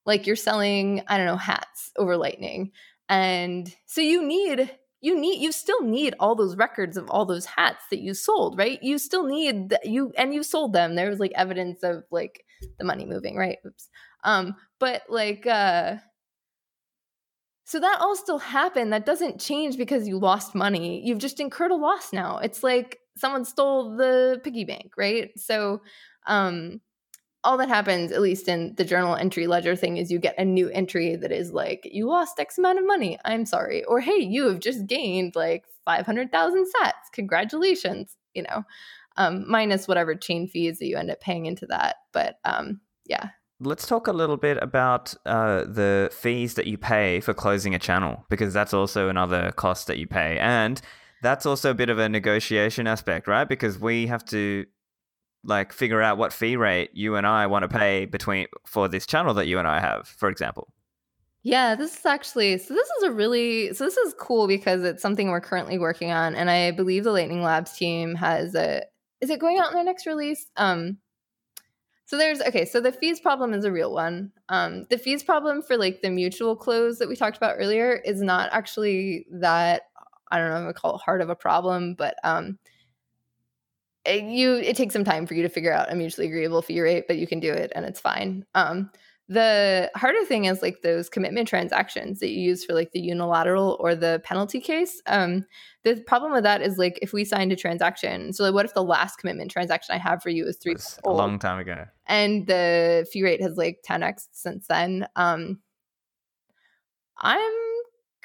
Speaker 2: Like you're selling, I don't know, hats over Lightning. And so you need you need you still need all those records of all those hats that you sold right? You still need the, you and you sold them. There was like evidence of like the money moving right? Oops. Um but like uh so that all still happened. That doesn't change because you lost money. You've just incurred a loss now. It's like someone stole the piggy bank right so um all that happens, at least in the journal entry ledger thing, is you get a new entry that is like, you lost X amount of money. I'm sorry. Or, hey, you have just gained like 500,000 sats. Congratulations. You know, um, minus whatever chain fees that you end up paying into that. But um, yeah.
Speaker 1: Let's talk a little bit about uh, the fees that you pay for closing a channel, because that's also another cost that you pay. And that's also a bit of a negotiation aspect, right? Because we have to like figure out what fee rate you and I want to pay between for this channel that you and I have, for example.
Speaker 2: Yeah, this is actually so this is a really so this is cool because it's something we're currently working on and I believe the Lightning Labs team has a is it going out in their next release? Um so there's okay, so the fees problem is a real one. Um the fees problem for like the mutual close that we talked about earlier is not actually that I don't know, I'm gonna call it hard of a problem, but um it, you it takes some time for you to figure out a mutually agreeable fee rate, but you can do it and it's fine. Um, the harder thing is like those commitment transactions that you use for like the unilateral or the penalty case. Um, the problem with that is like if we signed a transaction, so like what if the last commitment transaction I have for you is three
Speaker 1: a long time ago,
Speaker 2: and the fee rate has like 10x since then. Um, I'm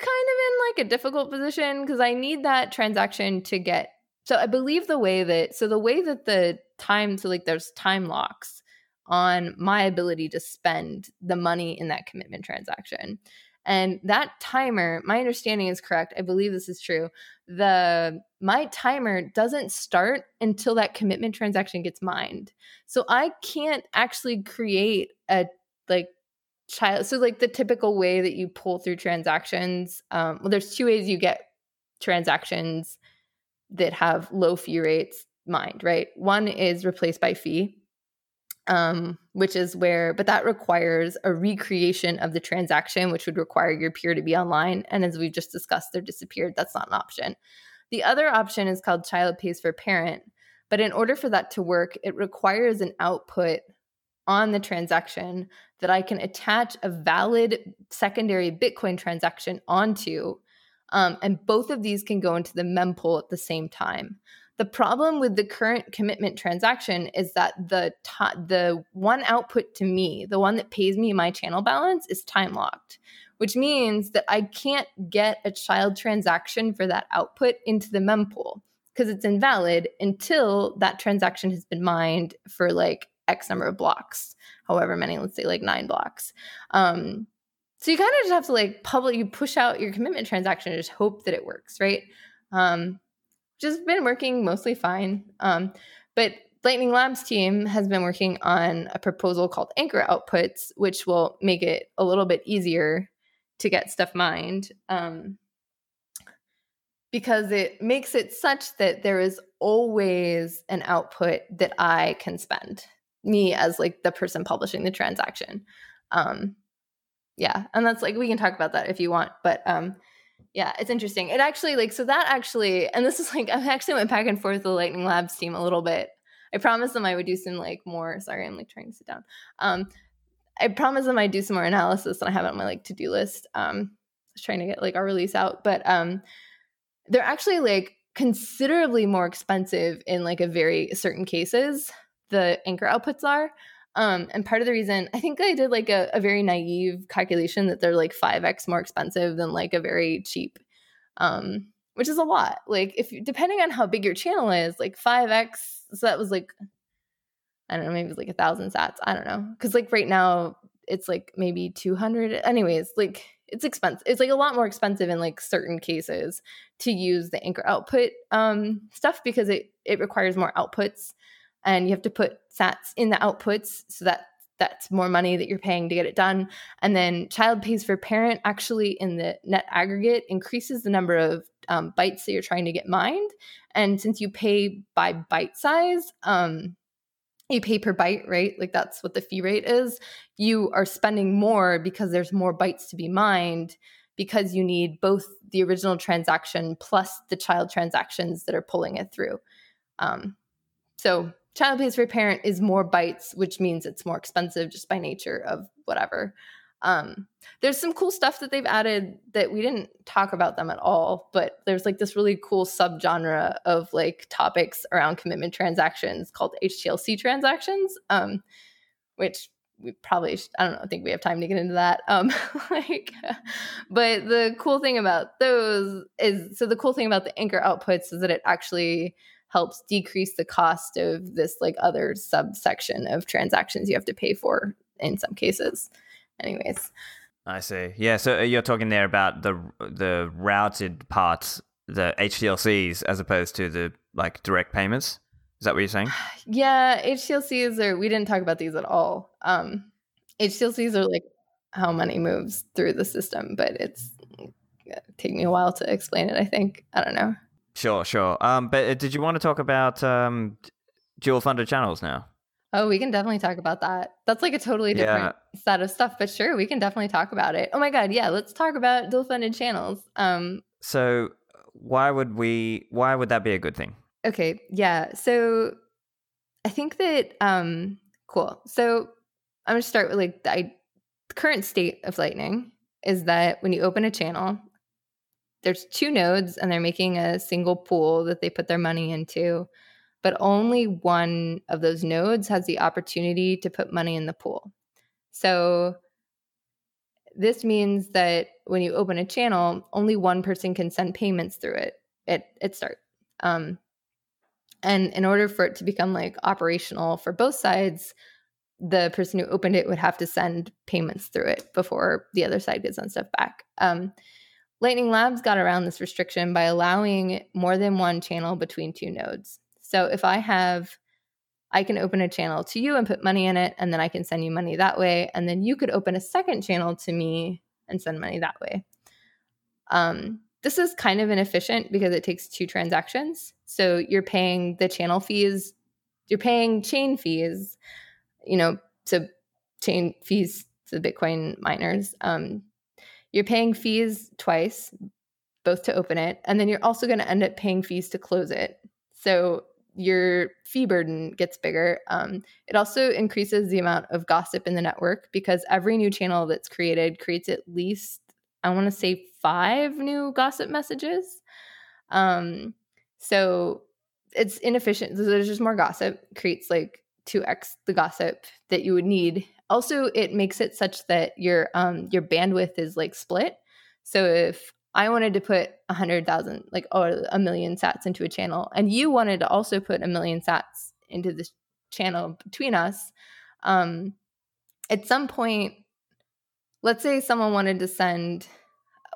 Speaker 2: kind of in like a difficult position because I need that transaction to get so I believe the way that so the way that the time so like there's time locks on my ability to spend the money in that commitment transaction. And that timer, my understanding is correct. I believe this is true. The my timer doesn't start until that commitment transaction gets mined. So I can't actually create a like child so like the typical way that you pull through transactions um well there's two ways you get transactions that have low fee rates mined, right? One is replaced by fee, um, which is where, but that requires a recreation of the transaction, which would require your peer to be online. And as we've just discussed, they're disappeared. That's not an option. The other option is called child pays for parent. But in order for that to work, it requires an output on the transaction that I can attach a valid secondary Bitcoin transaction onto um, and both of these can go into the mempool at the same time. The problem with the current commitment transaction is that the the one output to me, the one that pays me my channel balance, is time locked, which means that I can't get a child transaction for that output into the mempool because it's invalid until that transaction has been mined for like X number of blocks, however many, let's say like nine blocks. Um, so you kind of just have to like public, you push out your commitment transaction and just hope that it works, right? Um, just been working mostly fine. Um, but Lightning Labs team has been working on a proposal called Anchor Outputs, which will make it a little bit easier to get stuff mined. Um, because it makes it such that there is always an output that I can spend, me as like the person publishing the transaction. Um, yeah and that's like we can talk about that if you want but um yeah it's interesting. It actually like so that actually and this is like i actually went back and forth with the lightning labs team a little bit. I promised them i would do some like more sorry i'm like trying to sit down. Um i promised them i'd do some more analysis and i have it on my like to-do list. Um I was trying to get like our release out but um they're actually like considerably more expensive in like a very certain cases the anchor outputs are um, and part of the reason I think I did like a, a very naive calculation that they're like 5x more expensive than like a very cheap, um, which is a lot. Like if depending on how big your channel is, like 5x, so that was like, I don't know, maybe it's like a thousand sats. I don't know. Cause like right now it's like maybe 200. Anyways, like it's expensive. It's like a lot more expensive in like certain cases to use the anchor output um, stuff because it, it requires more outputs and you have to put sats in the outputs so that that's more money that you're paying to get it done. And then child pays for parent actually in the net aggregate increases the number of um, bytes that you're trying to get mined. And since you pay by byte size, um, you pay per byte, right? Like that's what the fee rate is. You are spending more because there's more bytes to be mined because you need both the original transaction plus the child transactions that are pulling it through. Um, so child pays for parent is more bytes, which means it's more expensive just by nature of whatever. Um, there's some cool stuff that they've added that we didn't talk about them at all, but there's like this really cool subgenre of like topics around commitment transactions called HTLC transactions, um, which we probably I don't know, I think we have time to get into that. Um, like, but the cool thing about those is so the cool thing about the anchor outputs is that it actually helps decrease the cost of this like other subsection of transactions you have to pay for in some cases. Anyways.
Speaker 1: I see. Yeah, so uh, you're talking there about the the routed parts, the HTLCs, as opposed to the like direct payments. Is that what you're saying?
Speaker 2: Yeah, HTLCs are. We didn't talk about these at all. Um, HTLCs are like how money moves through the system, but it's take me a while to explain it. I think I don't know.
Speaker 1: Sure, sure. Um, but uh, did you want to talk about um, dual funded channels now?
Speaker 2: Oh, we can definitely talk about that. That's like a totally different yeah. set of stuff, but sure, we can definitely talk about it. Oh my god, yeah, let's talk about dual funded channels. Um,
Speaker 1: so why would we? Why would that be a good thing?
Speaker 2: Okay, yeah. So I think that um, cool. So I'm gonna start with like the, I, the current state of Lightning is that when you open a channel, there's two nodes and they're making a single pool that they put their money into but only one of those nodes has the opportunity to put money in the pool. So this means that when you open a channel only one person can send payments through it at, at start um, and in order for it to become like operational for both sides the person who opened it would have to send payments through it before the other side gets send stuff back. Um, Lightning Labs got around this restriction by allowing more than one channel between two nodes. So if I have, I can open a channel to you and put money in it, and then I can send you money that way. And then you could open a second channel to me and send money that way. Um, this is kind of inefficient because it takes two transactions. So you're paying the channel fees, you're paying chain fees, you know, to chain fees to the Bitcoin miners. Um, you're paying fees twice, both to open it, and then you're also going to end up paying fees to close it. So your fee burden gets bigger. Um, it also increases the amount of gossip in the network because every new channel that's created creates at least, I want to say, five new gossip messages. Um, so it's inefficient. There's just more gossip, creates like 2x the gossip that you would need also it makes it such that your um your bandwidth is like split. So if i wanted to put a hundred thousand like or a million sats into a channel and you wanted to also put a million sats into this channel between us um at some point let's say someone wanted to send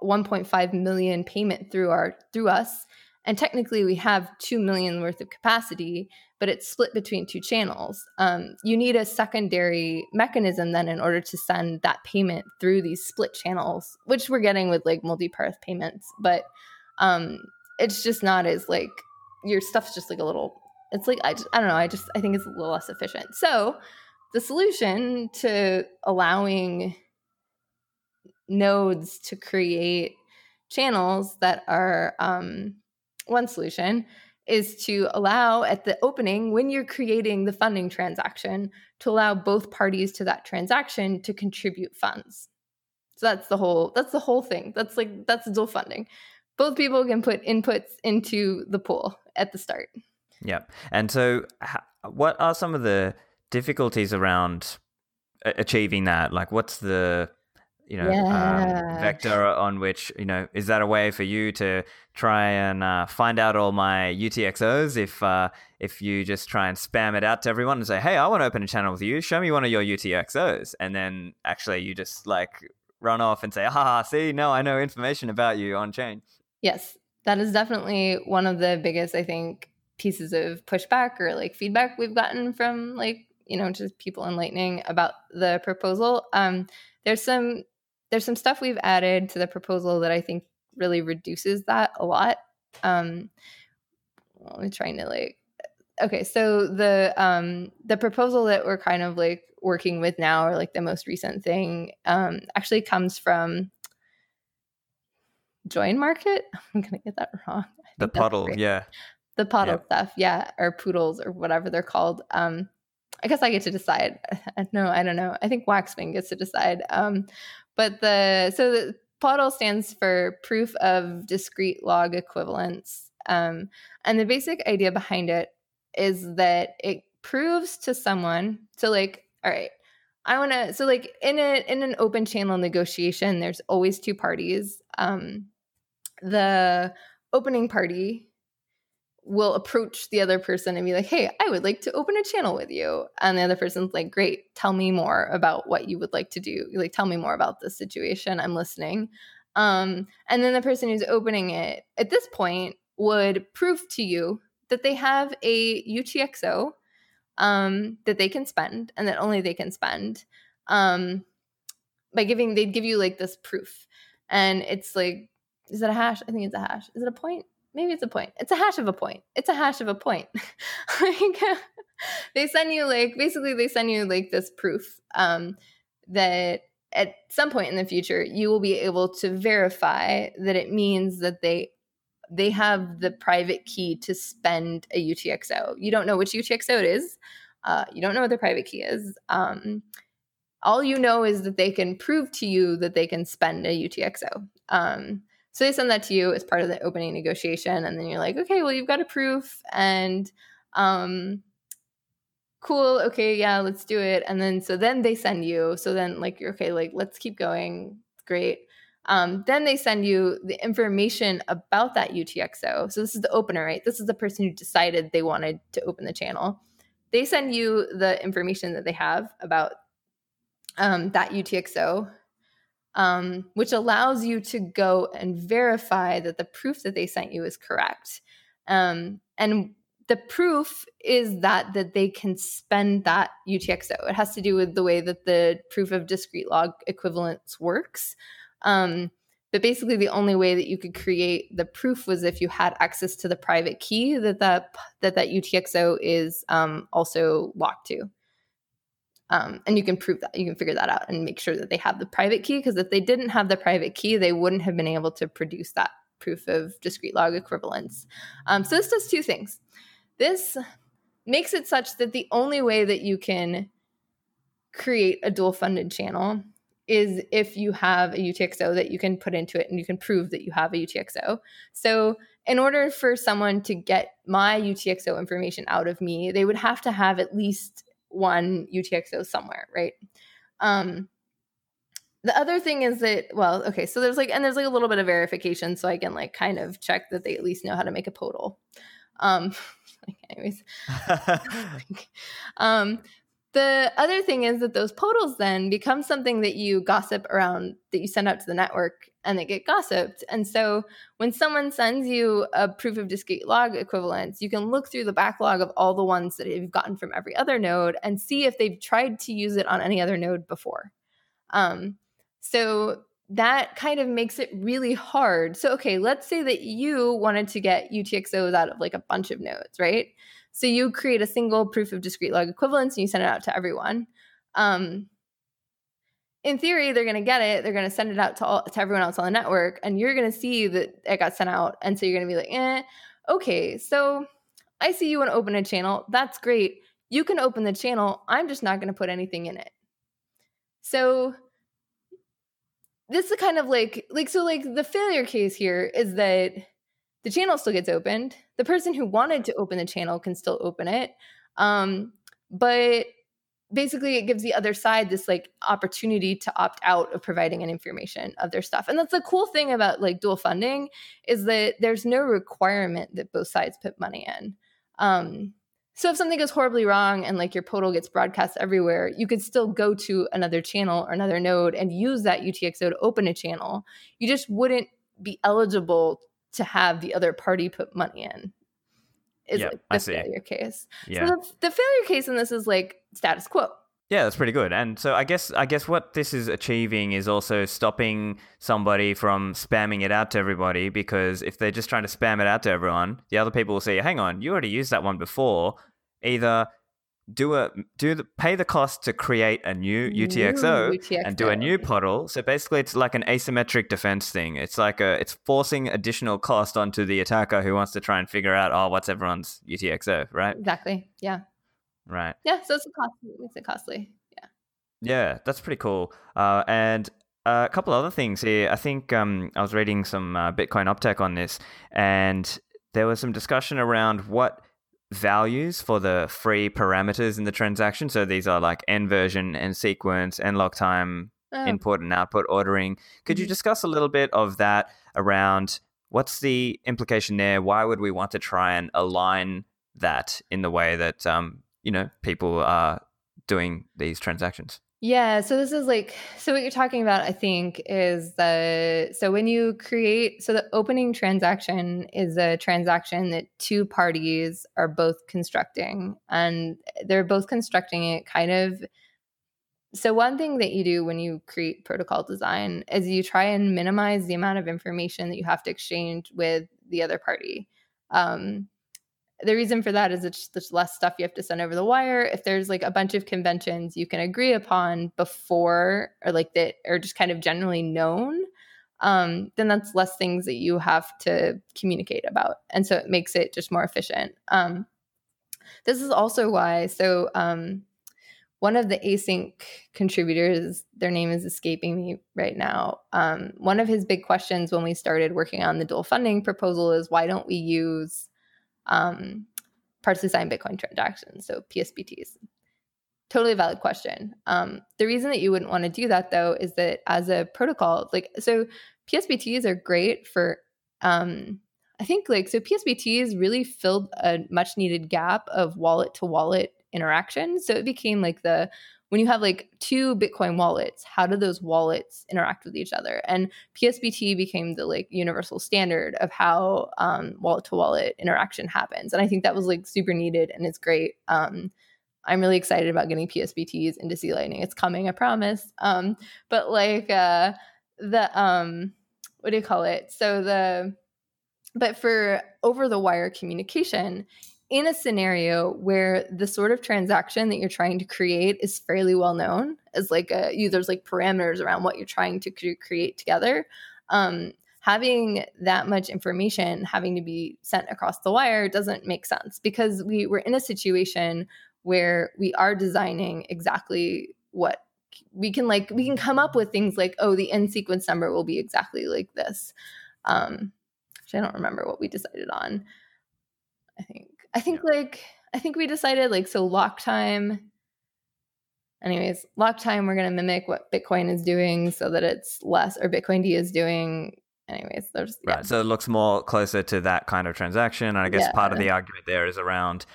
Speaker 2: 1.5 million payment through our through us and technically we have 2 million worth of capacity but it's split between two channels. Um, you need a secondary mechanism then in order to send that payment through these split channels which we're getting with like multi-path payments. But um, it's just not as like your stuff's just like a little it's like I, just, I don't know i just i think it's a little less efficient. So the solution to allowing nodes to create channels that are um, one solution is to allow at the opening when you're creating the funding transaction to allow both parties to that transaction to contribute funds. So that's the whole that's the whole thing. That's like that's dual funding. Both people can put inputs into the pool at the start.
Speaker 1: Yeah. And so what are some of the difficulties around achieving that? Like what's the you know um, yeah. um, vector on which you know is that a way for you to try and uh, find out all my UTXOs if uh, if you just try and spam it out to everyone and say hey I want to open a channel with you. Show me one of your UTXOs and then actually you just like run off and say haha see no I know information about you on chain.
Speaker 2: Yes. That is definitely one of the biggest I think pieces of pushback or like feedback we've gotten from like you know just people in lightning about the proposal. Um there's some there's some stuff we've added to the proposal that i think really reduces that a lot um well, i'm trying to like okay so the um the proposal that we're kind of like working with now or like the most recent thing um actually comes from JoinMarket? I'm gonna get that wrong.
Speaker 1: The PODL yeah.
Speaker 2: The PODL stuff yeah or poodles or whatever they're called. Um i guess i get to decide. No i don't know. I think waxwing gets to decide. Um but the so the PODL stands for proof of discrete log equivalence. Um and the basic idea behind it is that it proves to someone so like all right i want to so like in a in an open channel negotiation there's always two parties. Um the opening party will approach the other person and be like, Hey, I would like to open a channel with you. And the other person's like, Great, tell me more about what you would like to do. Like, tell me more about this situation. I'm listening. Um, and then the person who's opening it at this point would prove to you that they have a UTXO um, that they can spend and that only they can spend um, by giving, they'd give you like this proof. And it's like, is it a hash? I think it's a hash. Is it a point? Maybe it's a point. It's a hash of a point. It's a hash of a point. like, they send you like basically they send you like this proof um, that at some point in the future you will be able to verify that it means that they they have the private key to spend a UTXO. You don't know which UTXO it is. Uh, you don't know what the private key is. Um, all you know is that they can prove to you that they can spend a UTXO. Um, so they send that to you as part of the opening negotiation, and then you're like, okay, well, you've got a proof, and um, cool, okay, yeah, let's do it. And then so then they send you. So then like you're okay, like let's keep going. Great. Um, then they send you the information about that UTXO. So this is the opener, right? This is the person who decided they wanted to open the channel. They send you the information that they have about um, that UTXO um, which allows you to go and verify that the proof that they sent you is correct. Um, and the proof is that that they can spend that UTXO. It has to do with the way that the proof of discrete log equivalence works. Um, but basically, the only way that you could create the proof was if you had access to the private key that that that, that UTXO is um, also locked to. Um, and you can prove that you can figure that out and make sure that they have the private key because if they didn't have the private key they wouldn't have been able to produce that proof of discrete log equivalence um, so this does two things this makes it such that the only way that you can create a dual funded channel is if you have a UTXO that you can put into it and you can prove that you have a UTXO. So, in order for someone to get my UTXO information out of me, they would have to have at least one UTXO somewhere, right? Um, the other thing is that, well, okay, so there's like, and there's like a little bit of verification, so I can like kind of check that they at least know how to make a PODL. Um, anyways, um, the other thing is that those PODLs then become something that you gossip around, that you send out to the network and they get gossiped. And so when someone sends you a proof of discrete log equivalence, you can look through the backlog of all the ones that you've gotten from every other node and see if they've tried to use it on any other node before. Um, so that kind of makes it really hard. So, okay, let's say that you wanted to get UTXOs out of like a bunch of nodes, right? So you create a single proof of discrete log equivalence and you send it out to everyone. Um, in theory, they're going to get it. They're going to send it out to all, to everyone else on the network, and you're going to see that it got sent out. And so you're going to be like, eh, okay, so I see you want to open a channel. That's great. You can open the channel. I'm just not going to put anything in it. So this is kind of like like so like the failure case here is that the channel still gets opened. The person who wanted to open the channel can still open it. Um, but basically it gives the other side this like opportunity to opt out of providing an information of their stuff. And that's the cool thing about like dual funding is that there's no requirement that both sides put money in. Um, so if something goes horribly wrong and like your portal gets broadcast everywhere you could still go to another channel or another node and use that utxo to open a channel. You just wouldn't be eligible to have the other party put money in. Is
Speaker 1: Yep,
Speaker 2: like
Speaker 1: I see.
Speaker 2: failure case.
Speaker 1: Yeah.
Speaker 2: So the, the failure case in this is like status quo.
Speaker 1: Yeah, that's pretty good. And so I guess I guess what this is achieving is also stopping somebody from spamming it out to everybody because if they're just trying to spam it out to everyone, the other people will say, "Hang on, you already used that one before." Either do a do the pay the cost to create a new UTXO
Speaker 2: New
Speaker 1: and do a new PODL. So basically, it's like an asymmetric defense thing. It's like a it's forcing additional cost onto the attacker who wants to try and figure out, oh, what's everyone's UTXO, right?
Speaker 2: Exactly. Yeah.
Speaker 1: Right.
Speaker 2: Yeah. So it's a cost. It makes it costly. Yeah.
Speaker 1: Yeah, that's pretty cool. Uh, and uh, a couple other things here. I think um, I was reading some uh, Bitcoin Optech on this, and there was some discussion around what values for the free parameters in the transaction. So these are like nVersion, end sequence, nLockTime,
Speaker 2: Oh,
Speaker 1: input and output ordering. Could you
Speaker 2: Mhm.
Speaker 1: discuss a little bit of that around what's the implication there? Why would we want to try and align that in the way that um, you know people are doing these transactions?
Speaker 2: Yeah, so this is like so what you're talking about I think is the so when you create so the opening transaction is a transaction that two parties are both constructing and they're both constructing it kind of so one thing that you do when you create protocol design is you try and minimize the amount of information that you have to exchange with the other party. Um, the reason for that is it's just less stuff you have to send over the wire. If there's like a bunch of conventions you can agree upon before or like that are just kind of generally known, um, then that's less things that you have to communicate about. And so it makes it just more efficient. Um, this is also why, so um, one of the async contributors, their name is escaping me right now. Um, one of his big questions when we started working on the dual funding proposal is why don't we use um, partially signed Bitcoin transactions, so PSBTs? Totally valid question. Um, the reason that you wouldn't want to do that though is that as a protocol, like so, PSBTs are great for. Um, I think like so PSBTs really filled a much needed gap of wallet to wallet interaction. So it became like the when you have like two Bitcoin wallets, how do those wallets interact with each other? And PSBT became the like universal standard of how um, wallet to wallet interaction happens. And I think that was like super needed and it's great. Um, I'm really excited about getting PSBTs into C Lightning. It's coming, I promise. Um, but like uh, the um, what do you call it? So the but for over the wire communication, in a scenario where the sort of transaction that you're trying to create is fairly well known as like a you there's like parameters around what you're trying to create together um, having that much information having to be sent across the wire doesn't make sense because we we're in a situation where we are designing exactly what we can like we can come up with things like oh the nSequence number will be exactly like this um which i don't remember what we decided on i think i think like i think we decided like so lock time anyways lock time we're going to mimic what bitcoin is doing so that it's less or bitcoind is doing anyways there's yeah.
Speaker 1: Right. So it looks more closer to that kind of transaction. And I guess part of the argument there is around,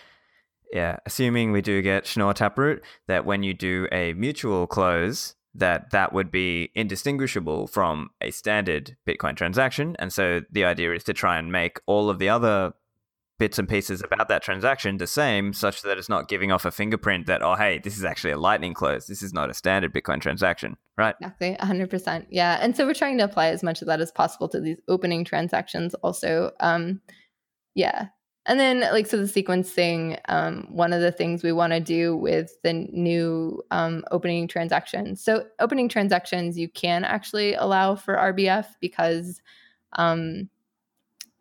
Speaker 1: yeah, assuming we do get Schnorr Taproot, that when you do a mutual close, that that would be indistinguishable from a standard Bitcoin transaction. And so the idea is to try and make all of the other bits and pieces about that transaction the same, such that it's not giving off a fingerprint that, oh, hey, this is actually a Lightning close. This is not a standard Bitcoin transaction, right?
Speaker 2: Exactly, 100%. Yeah. And so we're trying to apply as much of that as possible to these opening transactions also. Um, yeah. And then, like, so the sequencing, um, one of the things we want to do with the new um, opening transactions. So, opening transactions, you can actually allow for RBF because, um,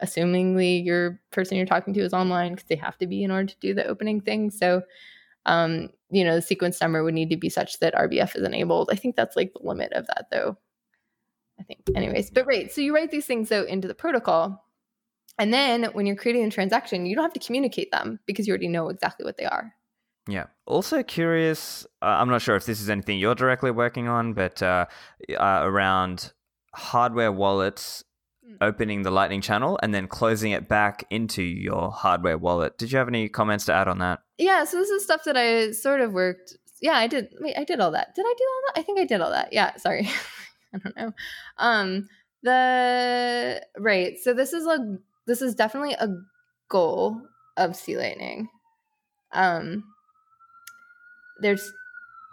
Speaker 2: assumingly, your person you're talking to is online because they have to be in order to do the opening thing. So, um, you know, the sequence number would need to be such that RBF is enabled. I think that's like the limit of that, though. I think, anyways. But right, so you write these things out into the protocol, and then when you're creating a transaction, you don't have to communicate them because you already know exactly what they are.
Speaker 1: Yeah. Also curious, uh, I'm not sure if this is anything you're directly working on, but uh, uh, around hardware wallets. Opening the Lightning channel and then closing it back into your hardware wallet. Did you have any comments to add on that?
Speaker 2: Yeah, so this is stuff that I sort of worked. Yeah, I did. Wait, I did all that. Did I do all that? I think I did all that. Yeah, sorry. I don't know. Um, the right. So this is a this is definitely a goal of C Lightning. Um, there's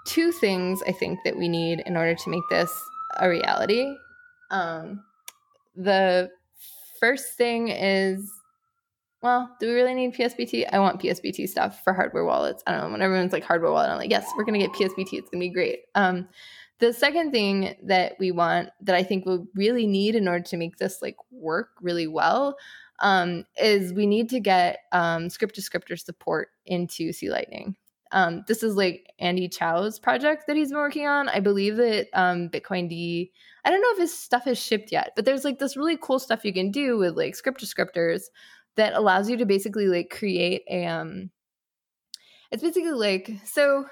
Speaker 2: two things I think that we need in order to make this a reality. Um, the first thing is well, do we really need PSBT? I want PSBT stuff for hardware wallets. I don't know. When everyone's like hardware wallet, I'm like, yes, we're gonna get PSBT. It's gonna be great. Um, the second thing that we want that I think we'll really need in order to make this like work really well um, is we need to get um, script descriptor support into C Lightning. Um, this is like Andy Chow's project that he's been working on. I believe that um, bitcoind. I don't know if his stuff is shipped yet, but there's like this really cool stuff you can do with like script descriptors that allows you to basically like create a um it's basically like so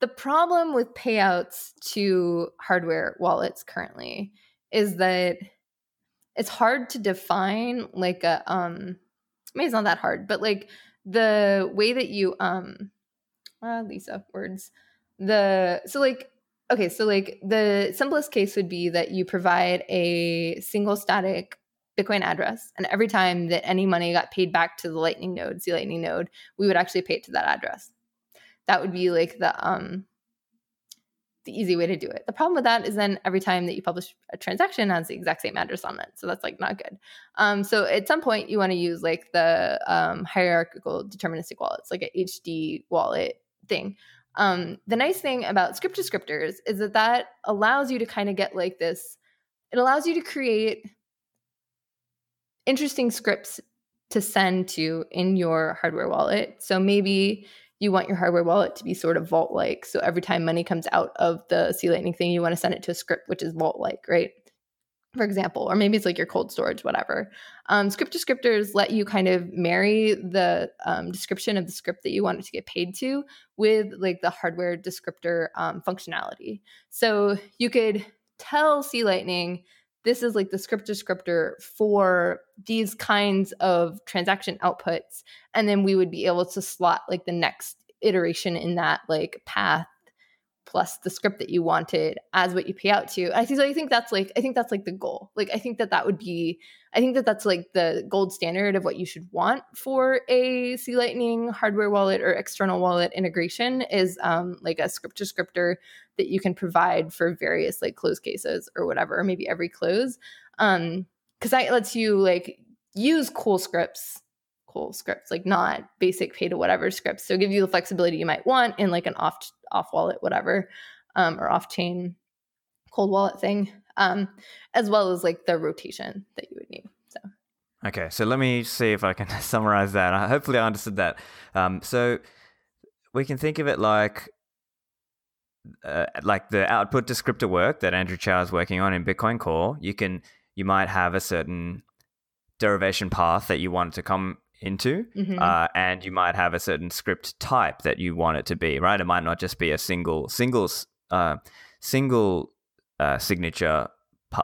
Speaker 2: the problem with payouts to hardware wallets currently is that it's hard to define like a um maybe it's not that hard but like the way that you um uh, lisa words the so like okay so like the simplest case would be that you provide a single static Bitcoin address. And every time that any money got paid back to the Lightning node, C Lightning node, we would actually pay it to that address. That would be like the um the easy way to do it. The problem with that is then every time that you publish a transaction has the exact same address on it. So that's like not good. Um, so at some point you want to use like the um, hierarchical deterministic wallets, like a HD wallet thing. Um, the nice thing about script descriptors is that that allows you to kind of get like this. It allows you to create interesting scripts to send to in your hardware wallet. So maybe you want your hardware wallet to be sort of vault like. So every time money comes out of the C Lightning thing, you want to send it to a script which is vault like, right? For example, or maybe it's like your cold storage, whatever. Um, script descriptors let you kind of marry the um, description of the script that you want it to get paid to with like the hardware descriptor um, functionality. So you could tell C Lightning this is like the script descriptor for these kinds of transaction outputs and then we would be able to slot like the next iteration in that like path plus the script that you wanted as what you pay out to. I think, I think that's like I think that's like the goal. Like I think that that would be I think that that's like the gold standard of what you should want for a C Lightning hardware wallet or external wallet integration is um, like a script descriptor that you can provide for various like close cases or whatever, or maybe every close. Um, because that lets you like use cool scripts cool scripts, like not basic pay to whatever scripts. So give you the flexibility you might want in like an off off wallet, whatever, um, or off chain cold wallet thing, um, as well as like the rotation that you would need. So.
Speaker 1: Okay, so let me see if I can summarize that. Hopefully, I understood that. Um, so we can think of it like uh, like the output descriptor work that Andrew Chow is working on in Bitcoin Core. You can you might have a certain derivation path that you want to come into, mm-hmm. uh, and you might have a certain script type that you want it to be. Right? It might not just be a single single uh, single uh, signature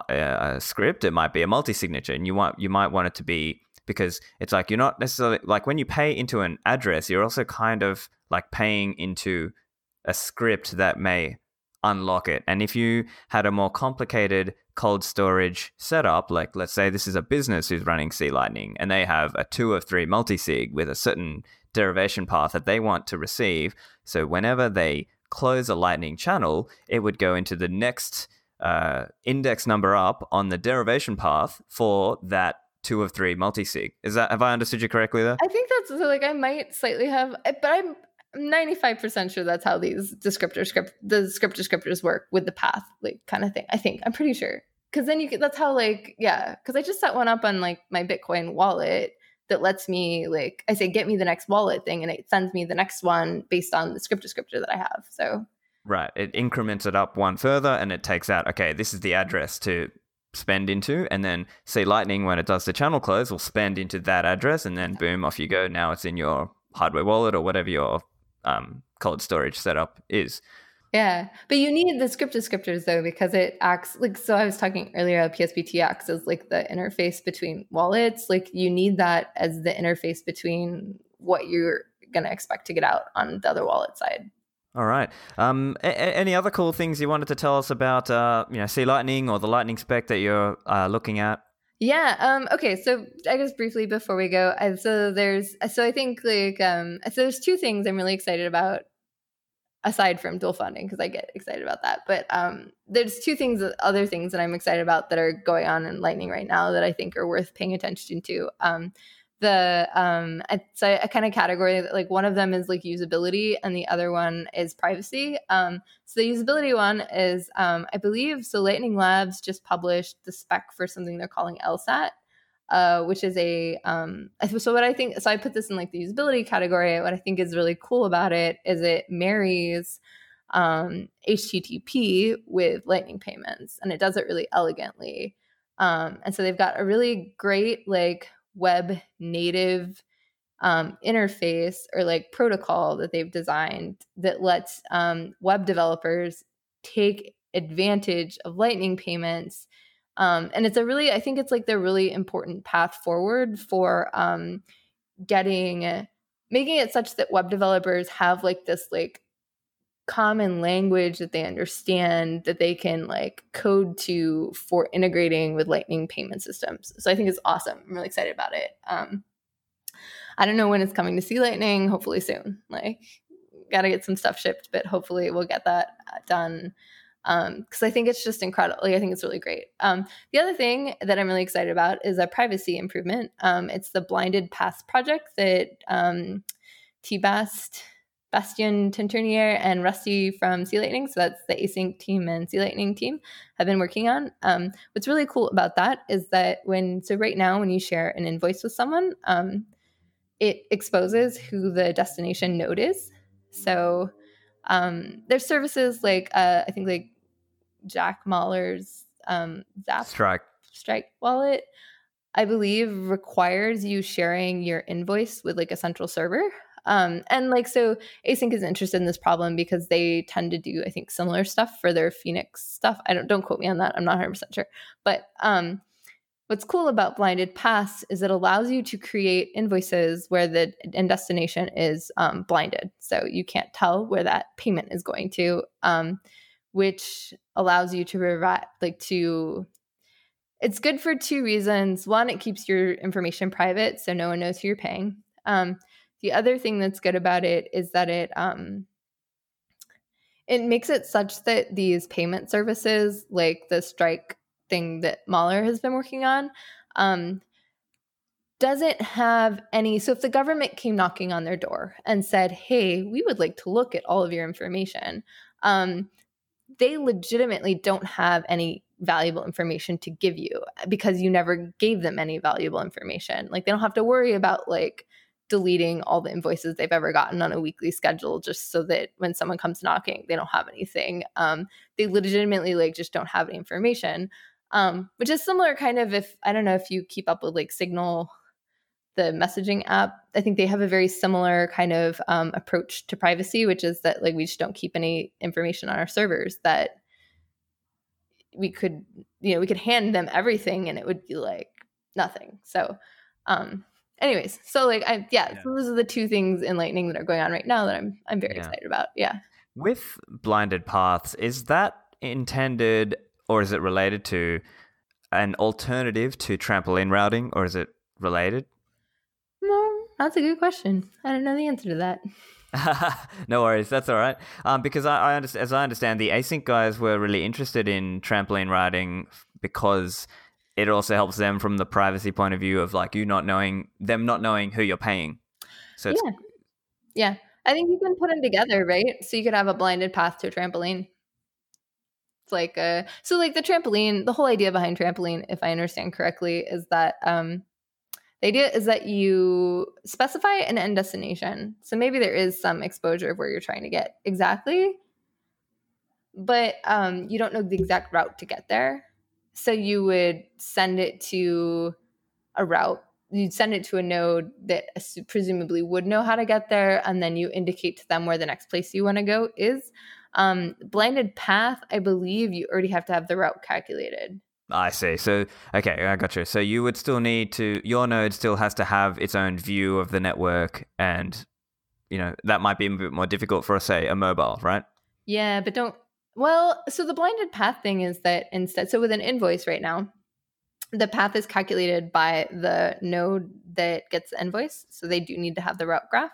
Speaker 1: uh, script. It might be a multi signature, and you want you might want it to be because it's like you're not necessarily like when you pay into an address, you're also kind of like paying into a script that may unlock it. And if you had a more complicated cold storage setup, like let's say this is a business who's running C Lightning and they have a two of three multi-sig with a certain derivation path that they want to receive. So whenever they close a Lightning channel, it would go into the next uh, index number up on the derivation path for that two of three multi-sig. Is that have I understood you correctly there?
Speaker 2: I think that's like I might slightly have, but I'm 95% sure that's how these descriptor script the script descriptors work with the path like kind of thing i think i'm pretty sure. Because then you can that's how like yeah because i just set one up on like my bitcoin wallet that lets me like i say get me the next wallet thing and it sends me the next one based on the script descriptor that i have so.
Speaker 1: Right it increments it up one further and it takes out okay this is the address to spend into and then C Lightning when it does the channel close will spend into that address and then boom off you go. Now it's in your hardware wallet or whatever your um, cold storage setup is.
Speaker 2: Yeah, but you need the script descriptors though because it acts like so. I was talking earlier. PSBT acts as like the interface between wallets. Like you need that as the interface between what you're gonna expect to get out on the other wallet side.
Speaker 1: All right. Um, a- any other cool things you wanted to tell us about, uh, you know, C Lightning or the Lightning spec that you're uh, looking at?
Speaker 2: Yeah. Um, okay. So I guess briefly before we go, I, so there's so I think like um, so there's two things I'm really excited about aside from dual funding because I get excited about that. But um, there's two things, other things that I'm excited about that are going on in Lightning right now that I think are worth paying attention to. Um, the um, I, so I, I kind of category like one of them is like usability and the other one is privacy. Um, so the usability one is um, I believe so. Lightning Labs just published the spec for something they're calling LSAT. Uh, which is a um, so what I think so I put this in like the usability category. What I think is really cool about it is it marries um, HTTP with Lightning payments, and it does it really elegantly. Um, and so they've got a really great like web native um, interface or like protocol that they've designed that lets um, web developers take advantage of Lightning payments um, and it's a really, I think it's like the really important path forward for um, getting, making it such that web developers have like this like common language that they understand that they can like code to for integrating with lightning payment systems so i think it's awesome i'm really excited about it um i don't know when it's coming to c lightning hopefully soon like gotta get some stuff shipped but hopefully we'll get that uh, done because um, I think it's just incredible. Like, I think it's really great. Um, the other thing that I'm really excited about is a privacy improvement. Um, it's the Blinded Path project that um, T-Bast, Bastien Teinturier, and Rusty from C Lightning, so that's the ACINQ team and C Lightning team, have been working on. Um, what's really cool about that is that when, so right now, when you share an invoice with someone, um, it exposes who the destination node is. So um, there's services like uh, I think like Jack Mallers' um, Zap
Speaker 1: Strike
Speaker 2: Strike wallet, I believe requires you sharing your invoice with like a central server. Um, and like so ACINQ is interested in this problem because they tend to do i think similar stuff for their phoenix stuff. I don't don't quote me on that. I'm not 100% sure. But um, what's cool about blinded Paths is it allows you to create invoices where the end destination is um, blinded. So you can't tell where that payment is going to um, which allows you to provide like to it's good for two reasons. One it keeps your information private so no one knows who you're paying. Um, the other thing that's good about it is that it um, it makes it such that these payment services like the strike thing that mahler has been working on um, doesn't have any so if the government came knocking on their door and said hey we would like to look at all of your information um, they legitimately don't have any valuable information to give you because you never gave them any valuable information. Like they don't have to worry about like deleting all the invoices they've ever gotten on a weekly schedule just so that when someone comes knocking, they don't have anything. Um, they legitimately like just don't have any information. Um, which is similar kind of if I don't know if you keep up with like Signal the messaging app i think they have a very similar kind of um, approach to privacy which is that like we just don't keep any information on our servers that we could you know we could hand them everything and it would be like nothing so um anyways so like i yeah, yeah. So those are the two things in lightning that are going on right now that i'm i'm very yeah. excited about yeah
Speaker 1: with blinded paths is that intended or is it related to an alternative to trampoline routing or is it related no
Speaker 2: that's a good question. I don't know the answer to that.
Speaker 1: no worries, that's all right. Um, because I, I understand, as I understand, the async guys were really interested in trampoline routing because it also helps them from the privacy point of view of like you not knowing them not knowing who you're paying.
Speaker 2: So yeah, yeah. I think you can put them together, right? So you could have a blinded path to a trampoline. It's like a so like the trampoline. The whole idea behind trampoline, if I understand correctly, is that um, the idea is that you specify an end destination. So maybe there is some exposure of where you're trying to get exactly, but um, you don't know the exact route to get there. So you would send it to a route. You'd send it to a node that presumably would know how to get there, and then you indicate to them where the next place you want to go is. Um, blinded path, I believe you already have to have the route calculated.
Speaker 1: I see. So, okay, I got you. So you would still need to, your node still has to have its own view of the network, and you know that might be a bit more difficult for, say, a mobile, right?
Speaker 2: Yeah, but don't. Well, so the blinded path thing is that instead, so with an invoice right now, the path is calculated by the node that gets the invoice. So they do need to have the route graph.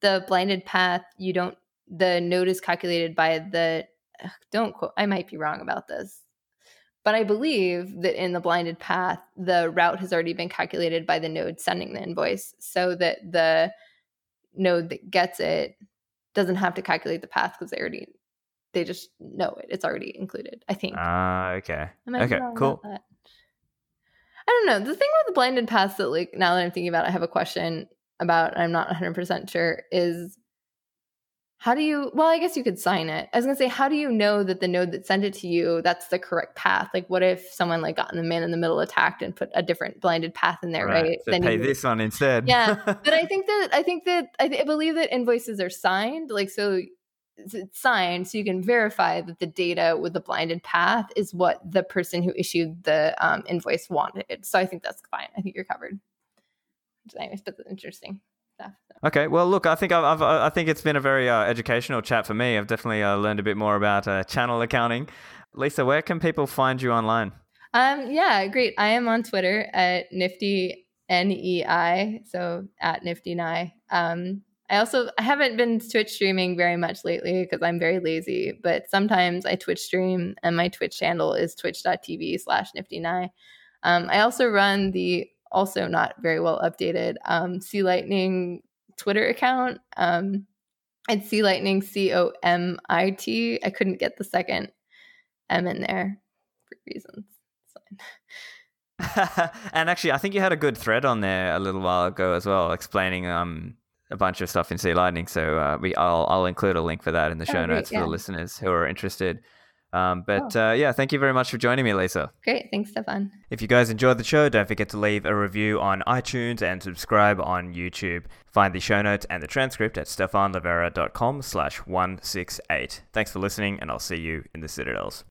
Speaker 2: The blinded path, you don't, the node is calculated by the, don't quote, I might be wrong about this, but I believe that in the blinded path, the route has already been calculated by the node sending the invoice so that the node that gets it doesn't have to calculate the path because they already they just know it. It's already included. I think.
Speaker 1: Ah, uh, okay. Okay, cool.
Speaker 2: I don't know. The thing with the blinded paths that, like, now that I'm thinking about, it, I have a question about. I'm not 100 percent sure. Is how do you well i guess you could sign it i was going to say how do you know that the node that sent it to you that's the correct path like what if someone like got in the man in the middle attacked and put a different blinded path in there right, right?
Speaker 1: So then pay you, this one instead
Speaker 2: yeah but i think that i think that I, th- I believe that invoices are signed like so it's signed so you can verify that the data with the blinded path is what the person who issued the um, invoice wanted so i think that's fine i think you're covered anyways but interesting
Speaker 1: stuff. So. Okay, well, look, I think I've, I've, i think it's been a very uh, educational chat for me. I've definitely uh, learned a bit more about uh, channel accounting. Lisa, where can people find you online?
Speaker 2: Um, yeah, great. I am on Twitter at nifty n e i, so at nifty nai. Um, I also I haven't been Twitch streaming very much lately because I'm very lazy, but sometimes I Twitch stream, and my Twitch handle is twitch.tv slash nifty Um, I also run the also not very well updated um, C Lightning Twitter account. Um, it's C Lightning C O M I T. I couldn't get the second M in there for reasons.
Speaker 1: and actually, I think you had a good thread on there a little while ago as well, explaining um, a bunch of stuff in C Lightning. So uh, we, I'll, I'll include a link for that in the oh, show oh, great, notes for yeah. the listeners who are interested. Um, but oh. uh, yeah, thank you very much for joining me, Lisa.
Speaker 2: Great. Thanks, Stephan.
Speaker 1: If you guys enjoyed the show, don't forget to leave a review on iTunes and subscribe on YouTube. Find the show notes and the transcript at stephanlivera.com slash 168. Thanks for listening, and I'll see you in the Citadels.